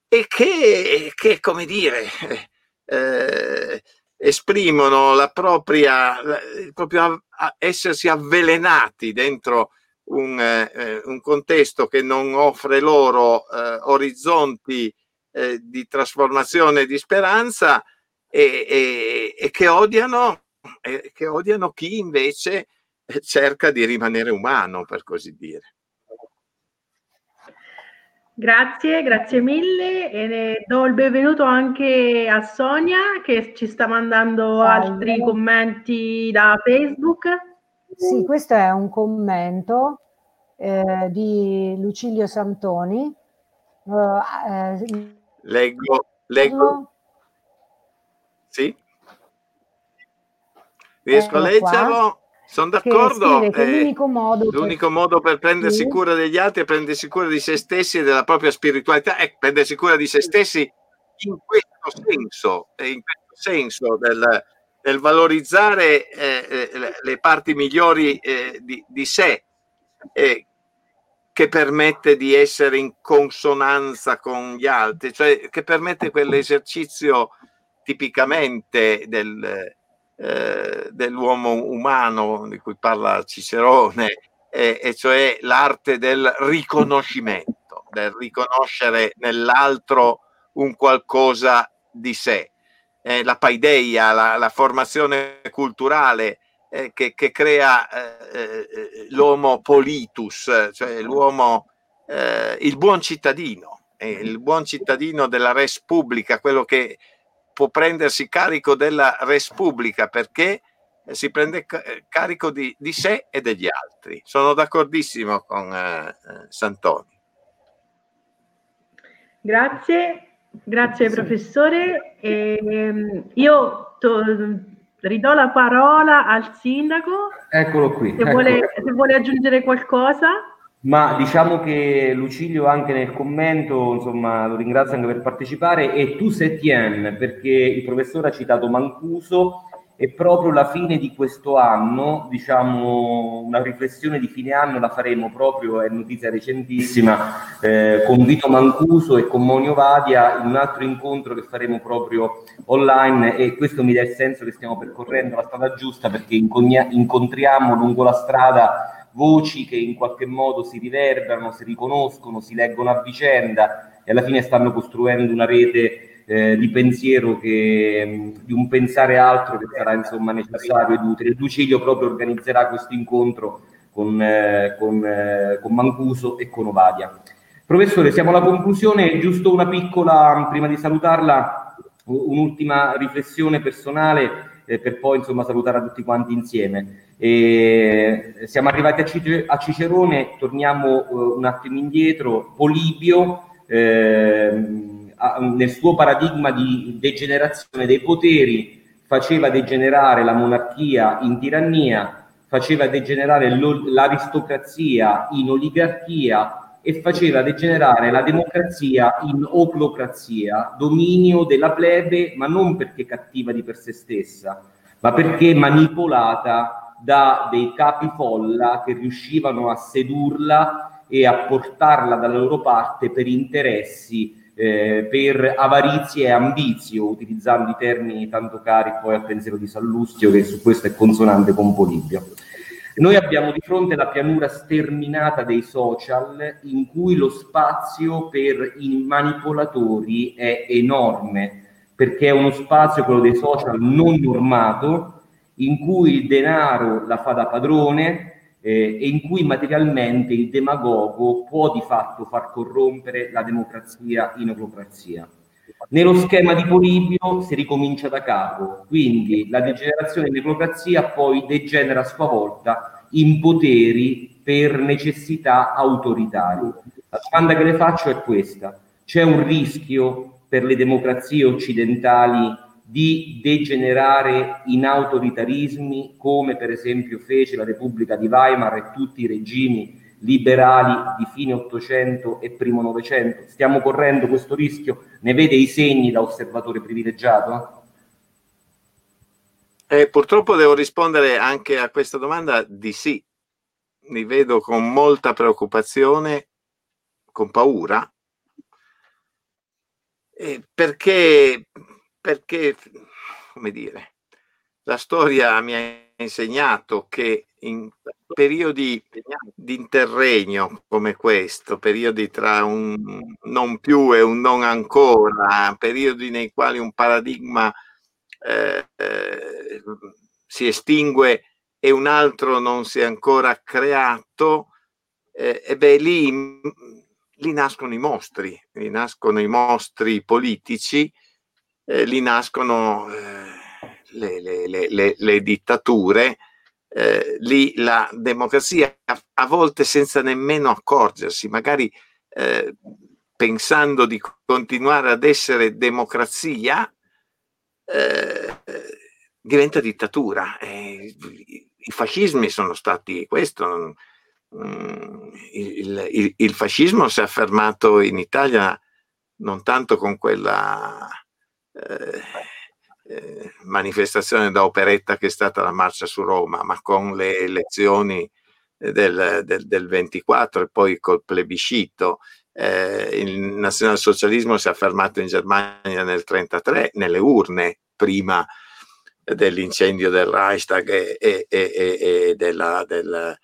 e che, che come dire, eh, esprimono la propria, il proprio essersi avvelenati dentro un, eh, un, contesto che non offre loro eh, orizzonti eh, di trasformazione e di speranza e, e, e che odiano e che odiano chi invece eh, cerca di rimanere umano, per così dire. Grazie, grazie mille e do il benvenuto anche a Sonia che ci sta mandando altri commenti da Facebook. Sì, questo è un commento eh, di Lucilio Santoni. Uh, eh, leggo, leggo. Sì. Riesco a leggerlo? Sono d'accordo. Eh, l'unico, modo, l'unico per... modo, per... prendersi sì. cura degli altri è prendersi cura di se stessi e della propria spiritualità ecco, prendersi cura di se stessi in questo senso, in questo senso del, del valorizzare eh, eh le parti migliori eh, di, di, sé, eh, che permette di essere in consonanza con gli altri, cioè che permette quell'esercizio tipicamente del, eh, dell'uomo umano di cui parla Cicerone, eh, e cioè l'arte del riconoscimento, del riconoscere nell'altro un qualcosa di sé. Eh, la paideia, la, la formazione culturale eh, che, che, crea eh, l'uomo politus, cioè l'uomo, il buon cittadino, il buon cittadino della res pubblica, quello che può prendersi carico della res pubblica perché si prende carico di, di sé e degli altri. Sono d'accordissimo con eh, Santoni. Grazie, grazie sì. professore. E, ehm, io to, ridò la parola al sindaco. Eccolo qui. Se, ecco. Vuole, se vuole aggiungere qualcosa. Ma diciamo che Lucilio anche nel commento, insomma, lo ringrazio anche per partecipare. E tu Setien, perché il professore ha citato Mancuso e proprio la fine di questo anno, diciamo una riflessione di fine anno la faremo proprio, è notizia recentissima, eh, con Vito Mancuso e con Monio Vadia in un altro incontro che faremo proprio online. E questo mi dà il senso che stiamo percorrendo la strada giusta perché incontriamo lungo la strada voci che in qualche modo si riverberano, si riconoscono, si leggono a vicenda e alla fine stanno costruendo una rete eh, di pensiero che, di un pensare altro che sarà insomma necessario ed utile. Ducilio proprio organizzerà questo incontro con, eh, con, eh, con Mancuso e con Ovadia. Professore, siamo alla conclusione, giusto una piccola, prima di salutarla, un'ultima riflessione personale eh, per poi insomma salutare a tutti quanti insieme. E siamo arrivati a, Cicerone, torniamo uh, un attimo indietro, Polibio eh, nel suo paradigma di degenerazione dei poteri faceva degenerare la monarchia in tirannia, faceva degenerare l'aristocrazia in oligarchia e faceva degenerare la democrazia in oclocrazia, dominio della plebe, ma non perché cattiva di per sé stessa, ma perché manipolata da dei capi folla che riuscivano a sedurla e a portarla dalla loro parte per interessi, eh, per avarizie e ambizio, utilizzando i termini tanto cari poi al pensiero di Sallustio, che su questo è consonante con Polibio. Noi abbiamo di fronte la pianura sterminata dei social in cui lo spazio per i manipolatori è enorme, perché è uno spazio, quello dei social, non normato, in cui il denaro la fa da padrone eh, e in cui materialmente il demagogo può di fatto far corrompere la democrazia in oclocrazia. Nello schema di Polibio si ricomincia da capo, quindi la degenerazione in oclocrazia poi degenera a sua volta in poteri per necessità autoritarie. La domanda che le faccio è questa. C'è un rischio per le democrazie occidentali di degenerare in autoritarismi come per esempio fece la Repubblica di Weimar e tutti i regimi liberali di fine Ottocento e primo Novecento. Stiamo correndo questo rischio? Ne vede i segni da osservatore privilegiato? Eh, purtroppo devo rispondere anche a questa domanda di sì. Mi vedo con molta preoccupazione, con paura, eh, perché perché, come dire, la storia mi ha insegnato che in periodi di interregno come questo, periodi tra un non più e un non ancora, periodi nei quali un paradigma eh, eh, si estingue e un altro non si è ancora creato, eh, e beh, lì, lì nascono i mostri, lì nascono i mostri politici eh, lì nascono eh, le, le, le, le, dittature eh, lì la democrazia, a volte senza nemmeno accorgersi, magari eh, pensando di continuare ad essere democrazia, eh, diventa dittatura. I fascismi sono stati questo. Mm, il, il, il, fascismo si è affermato in Italia non tanto con quella eh, eh, manifestazione da operetta che è stata la marcia su Roma, ma con le elezioni del, del, del 24 e poi col plebiscito. Eh, il nazionalsocialismo si è affermato in Germania nel 1933 nelle urne prima dell'incendio del Reichstag e, e, e, e della, del,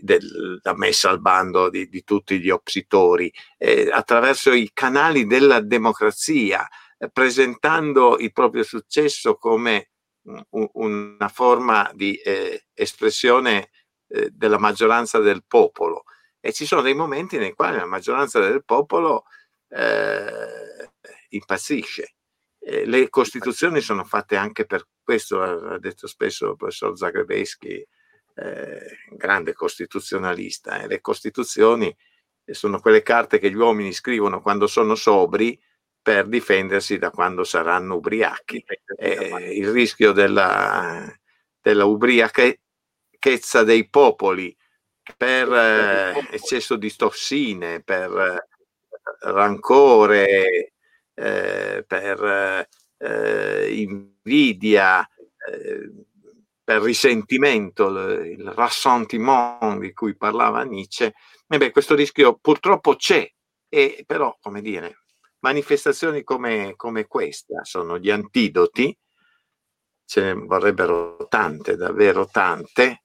della messa al bando di, di tutti gli oppositori eh, attraverso i canali della democrazia, presentando il proprio successo come un, una forma di eh, espressione eh, della maggioranza del popolo. E ci sono dei momenti nei quali la maggioranza del popolo eh, impazzisce. le Costituzioni sono fatte anche per questo, ha detto spesso il professor Zagrebeschi, eh, grande costituzionalista. Eh. Le Costituzioni sono quelle carte che gli uomini scrivono quando sono sobri per difendersi da quando saranno ubriachi. Eh, il rischio della, della ubriachezza dei popoli per eh, eccesso di tossine, per eh, rancore, eh, per eh, invidia, eh, per risentimento, il rassentiment di cui parlava Nietzsche, beh, questo rischio purtroppo c'è, e però, come dire, manifestazioni come, come questa sono gli antidoti, ce ne vorrebbero tante, davvero tante,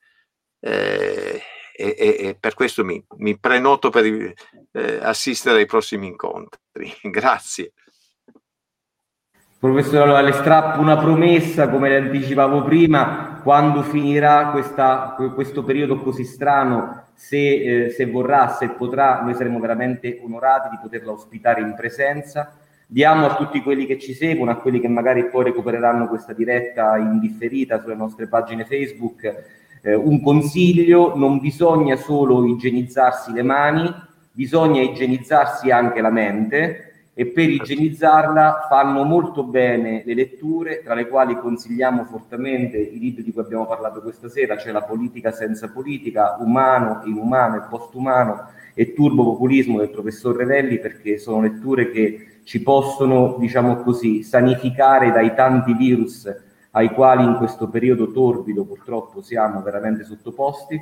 eh, e, e, per questo mi, mi prenoto per eh, assistere ai prossimi incontri. Grazie. Professor Alestrappo, una promessa, come le anticipavo prima, quando finirà questa, questo periodo così strano, se, eh, se, vorrà, se potrà, noi saremo veramente onorati di poterla ospitare in presenza. Diamo a tutti quelli che ci seguono, a quelli che magari poi recupereranno questa diretta indifferita sulle nostre pagine Facebook, eh, un consiglio, non bisogna solo igienizzarsi le mani, bisogna igienizzarsi anche la mente e per igienizzarla fanno molto bene le letture, tra le quali consigliamo fortemente i libri di cui abbiamo parlato questa sera, cioè La politica senza politica, Umano, Inumano e Postumano e Turbopopulismo del professor Revelli, perché sono letture che ci possono, diciamo così, sanificare dai tanti virus ai quali in questo periodo torbido purtroppo siamo veramente sottoposti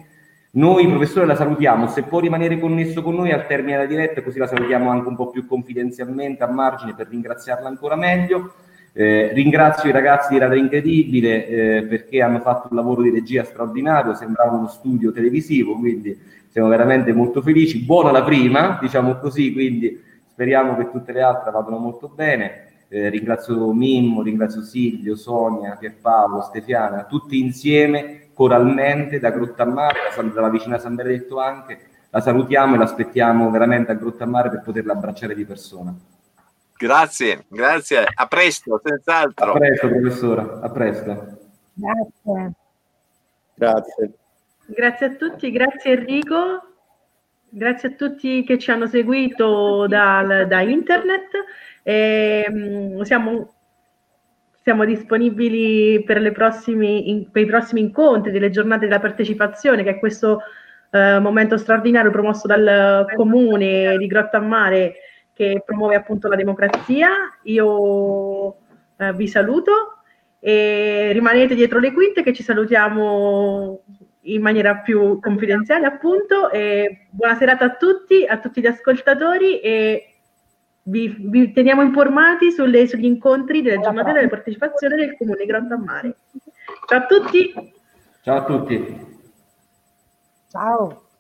noi, professore, la salutiamo. Se può rimanere connesso con noi al termine della diretta, così la salutiamo anche un po' più confidenzialmente a margine per ringraziarla ancora meglio. Eh, ringrazio i ragazzi di Radio Incredibile eh, perché hanno fatto un lavoro di regia straordinario, sembrava uno studio televisivo, quindi siamo veramente molto felici. Buona la prima, diciamo così, quindi speriamo che tutte le altre vadano molto bene. Eh, ringrazio Mimmo, ringrazio Silvio, Sonia, Pierpaolo, Stefiana, tutti insieme coralmente da Grottammare, dalla vicina San Benedetto anche, la salutiamo e l'aspettiamo veramente a Grottammare per poterla abbracciare di persona. Grazie, grazie, a presto, senz'altro. A presto, professore, a presto. Grazie. Grazie. Grazie a tutti, grazie Enrico, grazie a tutti che ci hanno seguito da, da internet. E, um, siamo siamo disponibili per, prossimi, per, i prossimi incontri delle giornate della partecipazione, che è questo eh, momento straordinario promosso dal comune di Grottammare che promuove appunto la democrazia. Io eh, vi saluto e rimanete dietro le quinte che ci salutiamo in maniera più confidenziale appunto e buona serata a tutti, a tutti gli ascoltatori e vi, vi teniamo informati sulle, sugli incontri delle giornate della partecipazione del Comune Gran Mare. Ciao a tutti! Ciao a tutti! Ciao!